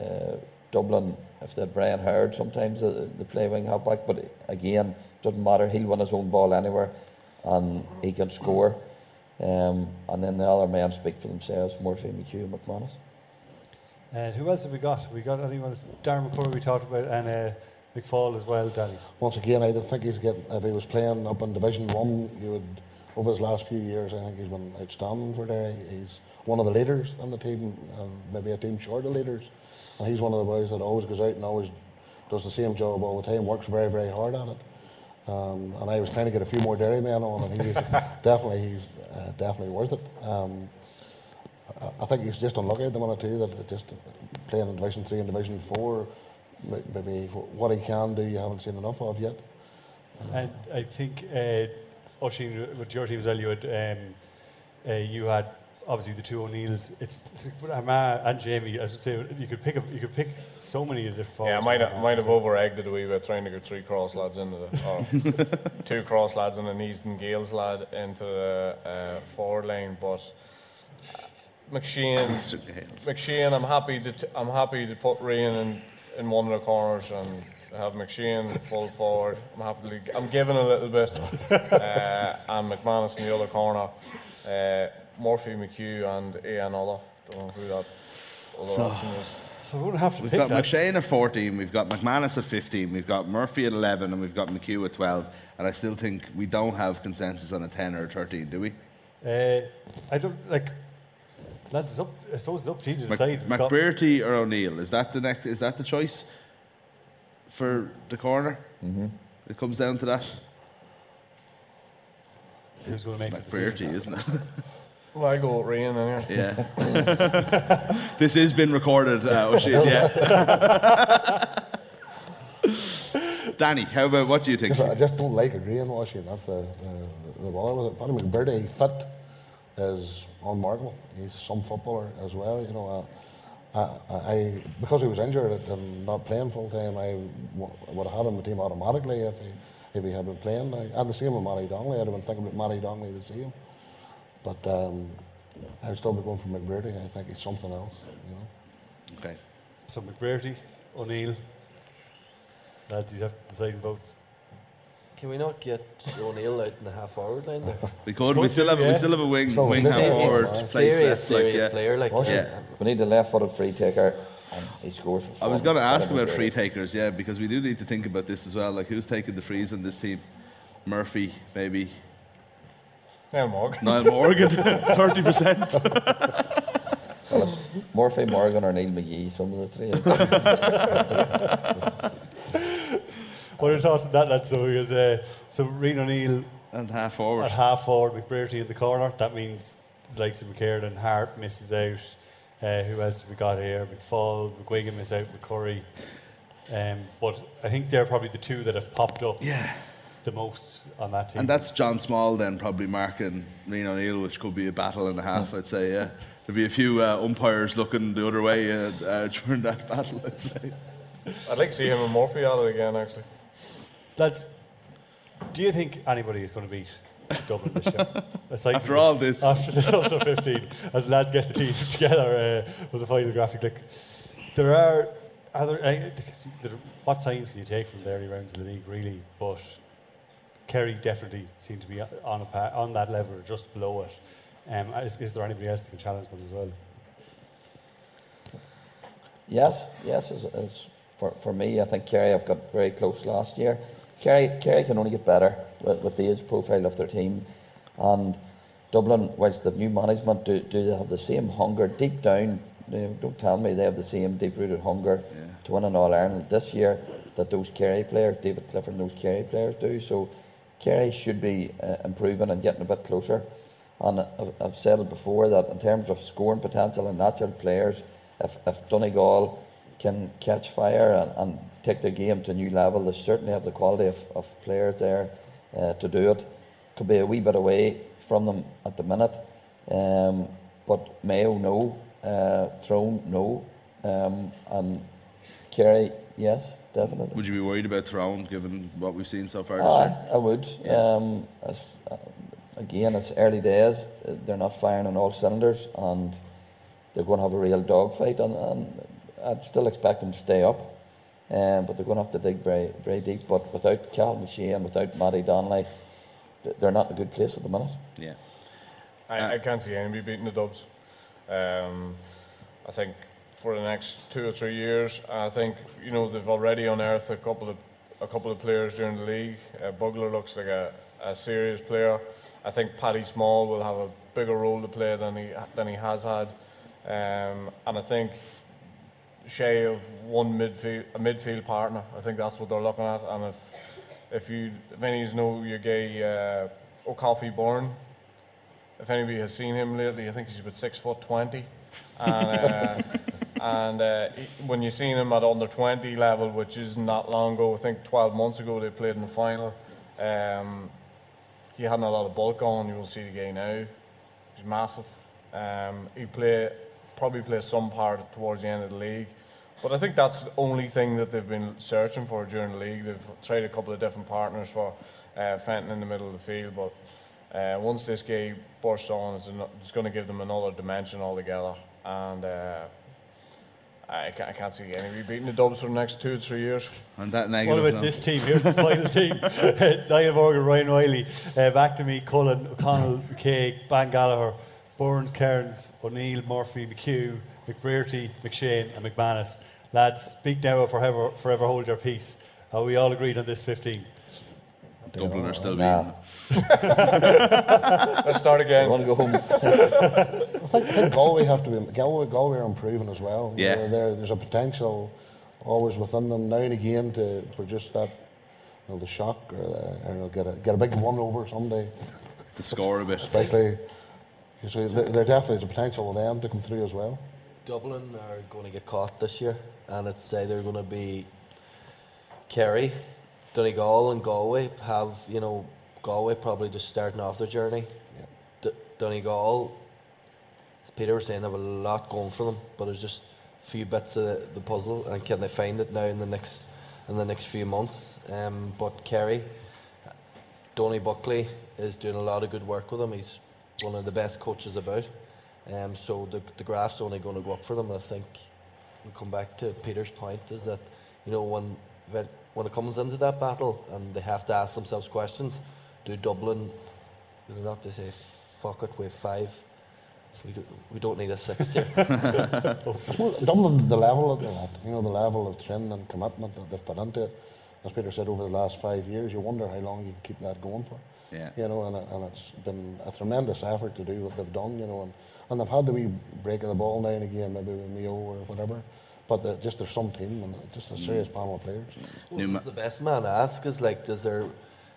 uh, Dublin, if they had Brian Howard, sometimes they play wing halfback, but again, doesn't matter. He'll win his own ball anywhere, and he can score. Um, and then the other men speak for themselves: Murphy, McHugh, McManus. And who else have we got? We got anyone else? Darren McCurry we talked about, and uh, McFall as well, Danny. Once again, I don't think he's getting. If he was playing up in Division One, you would over his last few years. I think he's been outstanding for Derry. He's one of the leaders on the team, and maybe a team short of leaders. And he's one of the boys that always goes out and always does the same job all the time. Works very, very hard at it. Um, and I was trying to get a few more Derry men on, and he's definitely he's uh, definitely worth it. Um, I- I think he's just unlucky at the minute too that it just playing in Division Three and Division Four. Maybe what he can do, you haven't seen enough of yet. And I think, uh, Oisin, with your team as well, you had, um, uh, you had obviously the two O'Neills. It's, it's Armagh and Jamie. I should say you could pick up, you could pick so many of the Yeah, I might have, Armagh, might have over-egged it a wee bit trying to get three cross lads into the, or two cross lads and an Easton Gales lad into the uh, forward line, but uh, McShane, McShane, I'm happy to t- I'm happy to put Ryan in, in one of the corners and have McShane full forward. I'm happily I'm giving a little bit, uh, and McManus in the other corner, uh, Murphy, McHugh, and Ian Other. Don't know who that other So- option is. So we won't have to We've pick got that. McShane at 14, we've got McManus at 15, we've got Murphy at 11, and we've got McHugh at 12. And I still think we don't have consensus on a 10 or a 13, do we? Uh, I don't like. Lads, it's up, I suppose it's up to you to Mc, decide. We've got- McBrearty or O'Neill? Is that the next? Is that the choice for the corner? Mm-hmm. It comes down to that. Who's going to make It's the decision? McBrearty, isn't it? Well, I go with Ryan anyway. Yeah. this has been recorded, uh, O'Shea, yeah. Danny, how about what do you think? I just don't like agreeing with you. That's the, the, the bother with it. Paddy McBrearty fit is unmarkable. He's some footballer as well. You know, I, I because he was injured and not playing full time, I w- would have had him in the team automatically if he if he had been playing. now. And the same with Matty Donnelly. I'd have been thinking about Matty Donnelly the same. But um, I'd still be going for McBrearty. I think he's something else. You know. Okay. So McBrearty, O'Neill. Lads, you have deciding votes. Can we not get O'Neill out in the half forward line there? We could. We still have. We still have a wing Still wing half forward he's place serious, left. Like, yeah. player, like- yeah. We need a left-footed free taker, and he scores for I was going to ask about free takers, yeah, because we do need to think about this as well. Like, who's taking the frees on this team? Murphy, maybe. Niall Morgan. Niall Morgan, thirty percent. Well, Murphy, Morgan, or Neil McGee, some of the three. What are your thoughts on that, lads? So, he was, uh, so Rian O'Neill and half forward. At half forward, McBrearty in the corner. That means the likes of McKiernan, Harte misses out. Uh, who else have we got here? McFall, McGuigan is out, McCurry. Um, but I think they're probably the two that have popped up yeah. the most on that team. And that's John Small then probably marking Rian O'Neill, which could be a battle and a half, I'd say, yeah. There'd be a few uh, umpires looking the other way uh, uh, during that battle, I'd say. I'd like to see him and Murphy at it again, actually. Lads, do you think anybody is going to beat Dublin this year? Aside After all this. After this also 15, as lads get the team together uh, with the final graphic. Like, there are, are there, uh, there, what signs can you take from the early rounds of the league, really? But Kerry definitely seem to be on, a pa- on that level or just below it. Um, is, is there anybody else that can challenge them as well? Yes, yes. As, as for, for me, I think Kerry have got very close last year. Kerry, Kerry can only get better with, with the age profile of their team. And Dublin, whilst the new management, do, do they have the same hunger deep down? Don't tell me they have the same deep rooted hunger to win an All Ireland this year that those Kerry players, David Clifford and those Kerry players do. So Kerry should be uh, improving and getting a bit closer. And I've, I've said it before that in terms of scoring potential and natural players, if, if Donegal can catch fire and, and take their game to a new level, they certainly have the quality of, of players there uh, to do it. Could be a wee bit away from them at the minute, um, but Mayo no, uh, Tyrone no, um, and Kerry yes, definitely. Would you be worried about Tyrone given what we've seen so far this Aye, year? I would. Um, as, uh, again, it's early days. Uh, They're not firing on all cylinders, and they're going to have a real dogfight. And, and I'd still expect them to stay up, um, but they're going to have to dig very, very deep. But without Cal McShane, and without Matty Donnelly, they're not in a good place at the minute. Yeah. I, I can't see anybody beating the Dubs. Um, I think for the next two or three years, I think you know they've already unearthed a couple of a couple of players during the league. Uh, Bugler looks like a, a serious player. I think Paddy Small will have a bigger role to play than he than he has had, um, and I think Shea of one midfield a midfield partner. I think that's what they're looking at. And if if you if any of you know your guy uh, O'Coffey Bourne, if anybody has seen him lately, I think he's about six foot twenty, and uh, and uh, when you seen him at under twenty level, which isn't that long ago, I think twelve months ago they played in the final. Um, he hadn't a lot of bulk on. You will see the guy now. He's massive. Um, he play probably play some part towards the end of the league. But I think that's the only thing that they've been searching for during the league. They've tried a couple of different partners for uh, Fenton in the middle of the field, but uh, once this guy bursts on, it's, ano- it's going to give them another dimension altogether. And uh, I, ca- I can't see anybody beating the Dubs for the next two or three years. And that negative. What about this team? Here's the final team. Niall Morgan, Ryan Riley, uh, back to me, Cullen, O'Connell, McKay, Ban Gallagher, Burns, Cairns, O'Neill, Murphy, McHugh, McBrearty, McShane and McManus. Lads, speak now or forever, forever hold your peace. Are we all agreed on this 15? Dublin are still Nah. Let's start again. I want to go home. I think, I think Galway have to be Galway. Galway are improving as well. You Yeah. know, there, there's a potential always within them now and again to produce that, you know, the shock or, the, or you know, get a get a big one over someday. To score a bit. Especially, so there, there definitely is a potential with them to come through as well. Dublin are going to get caught this year, and it's either going to be Kerry, Donegal, and Galway have you know Galway probably just starting off their journey. D- Donegal, as Peter was saying, have a lot going for them, but it's just a few bits of the, the puzzle, and can they find it now in the next in the next few months? Um, but Kerry, Donie Buckley is doing a lot of good work with them. He's one of the best coaches about. Um, so the, the graph's only going to go up for them. I think we come back to Peter's point is that you know when when when it comes into that battle and they have to ask themselves questions, do Dublin do not to say fuck it with five? We, do, we don't need a sixth here. I Dublin, the level that they're at, you know, the level of training and commitment that they've put into it, as Peter said, over the last five years, you wonder how long you can keep that going for. Yeah. You know, and, and it's been a tremendous effort to do what they've done, you know, and, and they've had the wee break of the ball now and again, maybe with Mayo or whatever, but they're just there's some team and just a serious panel of players. Well, this the best man to ask is like, does there,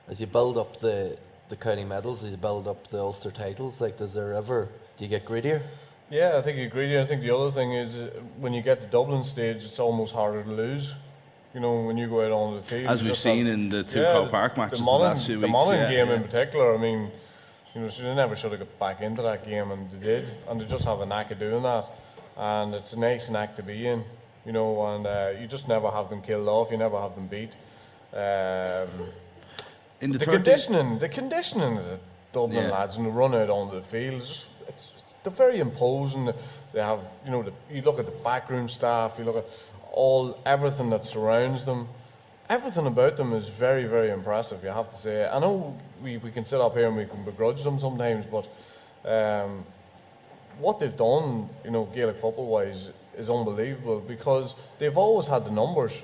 as you build up the the county medals, as you build up the Ulster titles, like, does there ever do you get greedier? Yeah, I think you agree. I think the other thing is uh, when you get to Dublin stage, it's almost harder to lose. You know, when you go out onto the field. As we've just have- seen in the two Yeah, Croke Park matches the the last few the weeks, Monaghan yeah, game in particular, I mean, you know, so they never should have got back into that game, and they did, and they just have a knack of doing that, and it's a nice knack to be in, you know, and uh, you just never have them killed off, you never have them beat. Um, In the the 30s conditioning, the conditioning of the Dublin Yeah. lads and the run out onto the field, it's, just, it's, they're very imposing. They have, you know, the, you look at the backroom staff, you look at all everything that surrounds them. Everything about them is very, very impressive. You have to say. I know we, we can sit up here and we can begrudge them sometimes, but um, what they've done, you know, Gaelic football wise, is unbelievable because they've always had the numbers.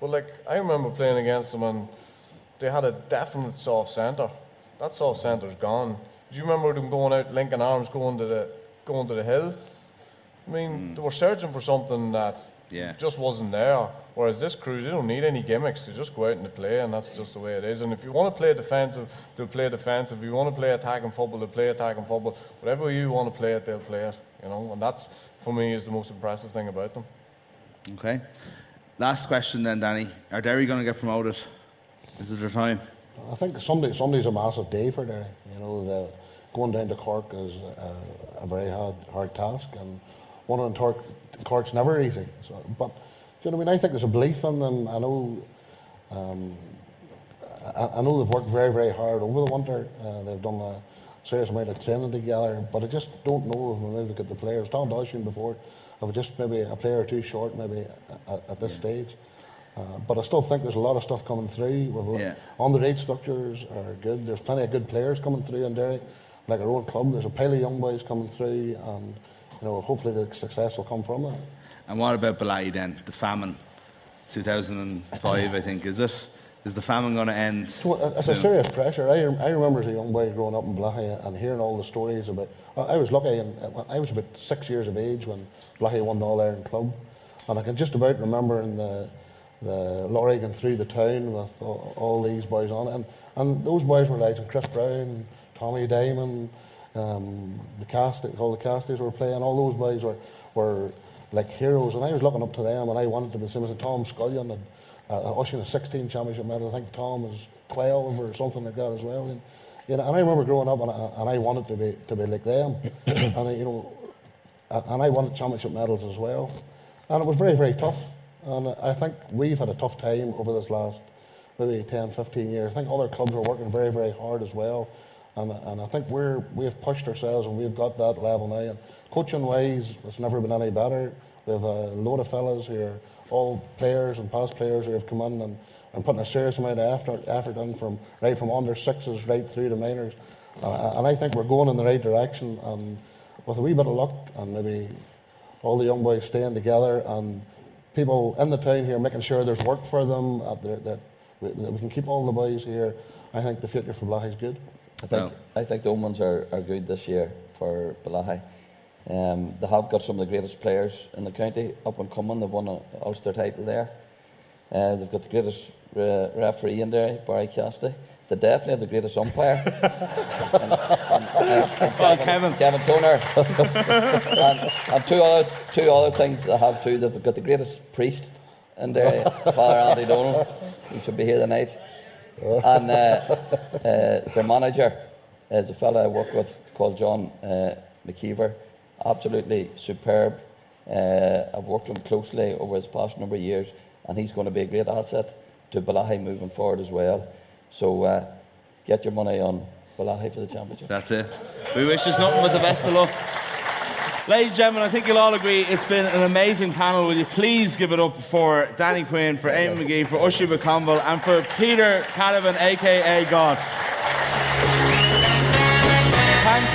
But like I remember playing against them and they had a definite soft centre. That soft centre's gone. Do you remember them going out linking arms, going to the going to the hill? I mean, they were searching for something that Yeah. just wasn't there. Whereas this crew, they don't need any gimmicks. They just go out and they play, and that's just the way it is. And if you want to play defensive, they'll play defensive. If you want to play attacking football, they'll play attacking football. Whatever you want to play it, they'll play it. You know, and that's for me is the most impressive thing about them. Okay. Last question then, Danny. Are Derry going to get promoted? Is it their time? I think Sunday Sunday's a massive day for Derry. You know, the, going down to Cork is a, a very hard hard task, and one in Cork, Cork's never easy. So, but you know, what I mean, I think there's a belief in them. I know, um, I, I know they've worked very very hard over the winter. Uh, they've done a serious amount of training together, but I just don't know if we maybe got the players. Tom Dawson before, if we just maybe a player or two short maybe at, at this stage. Uh, but I still think there's a lot of stuff coming through. We've Yeah. Underage structures are good. There's plenty of good players coming through in Derry. Like our own club, there's a pile of young boys coming through, and you know, hopefully the success will come from that. And what about Bellaghy then? The famine, 2005, I think. Is it? Is the famine going to end? So, uh, It's a serious pressure. I, I remember as a young boy growing up in Bellaghy and hearing all the stories about. I was lucky, and I was about six years of age when Bellaghy won the All Ireland Club, and I can just about remember in the the lorry going through the town with all, all these boys on it, and and those boys were like Chris Brown, Tommy Diamond, um, the cast, all the casties were playing. All those boys were were like heroes, and I was looking up to them, and I wanted to be the same as Tom Scullion and uh, Ossian a 16 championship medal. I think Tom was 12 or something like that as well. And, you know, and I remember growing up, and I, and I wanted to be to be like them, and I, you know, and I wanted championship medals as well, and it was very very tough. And I think we've had a tough time over this last maybe 10, 15 years. I think other clubs are working very very hard as well. And, and I think we're, we've pushed ourselves and we've got that level now. And coaching wise, it's never been any better. We have a load of fellas who are all players and past players who have come in and, and putting a serious amount of effort, effort in from right from under sixes right through to minors. And I think we're going in the right direction. And with a wee bit of luck and maybe all the young boys staying together and people in the town here making sure there's work for them, that, that we can keep all the boys here, I think the future for Black is good. I think, I think the omens are, are good this year for Bellaghy. Um, they have got some of the greatest players in the county up and coming. They've won an Ulster title there. Uh, they've got the greatest re- referee in there, Barry Cassidy. They definitely have the greatest umpire. and, and, and, Kevin, Kevin Toner. and, and two other two other things they have too. They've got the greatest priest in there, Father Andy Donald. He should be here tonight. And uh, uh, their manager is a fella I work with called John uh, McKeever. Absolutely superb. Uh, I've worked with him closely over his past number of years, and he's going to be a great asset to Bellaghy moving forward as well. So uh, get your money on Bellaghy for the championship. That's it. We wish us nothing but the best of luck. Ladies and gentlemen, I think you'll all agree it's been an amazing panel. Will you please give it up for Danny Quinn, for Eamon McGee, for Oisin McConville, and for Peter Canavan, aka God.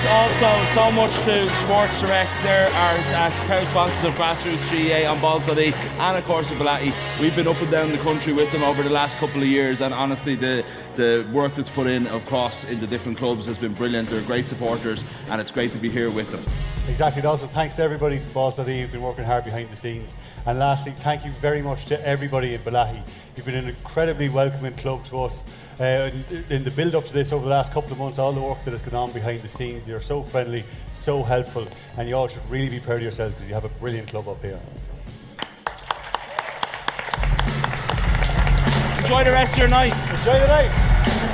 Also so much to Sports Direct. They're our proud sponsors of Grassroots GAA on Balls.ie and of course of Bellaghy. We've been up and down the country with them over the last couple of years and honestly the, the work that's put in across in the different clubs has been brilliant. They're great supporters and it's great to be here with them. Exactly, also thanks to everybody from Boss that you've been working hard behind the scenes. And lastly, thank you very much to everybody in Bellaghy. You've been an incredibly welcoming club to us. Uh, in, in the build up to this over the last couple of months, all the work that has gone on behind the scenes, you're so friendly, so helpful, and you all should really be proud of yourselves because you have a brilliant club up here. Enjoy the rest of your night. Enjoy the night.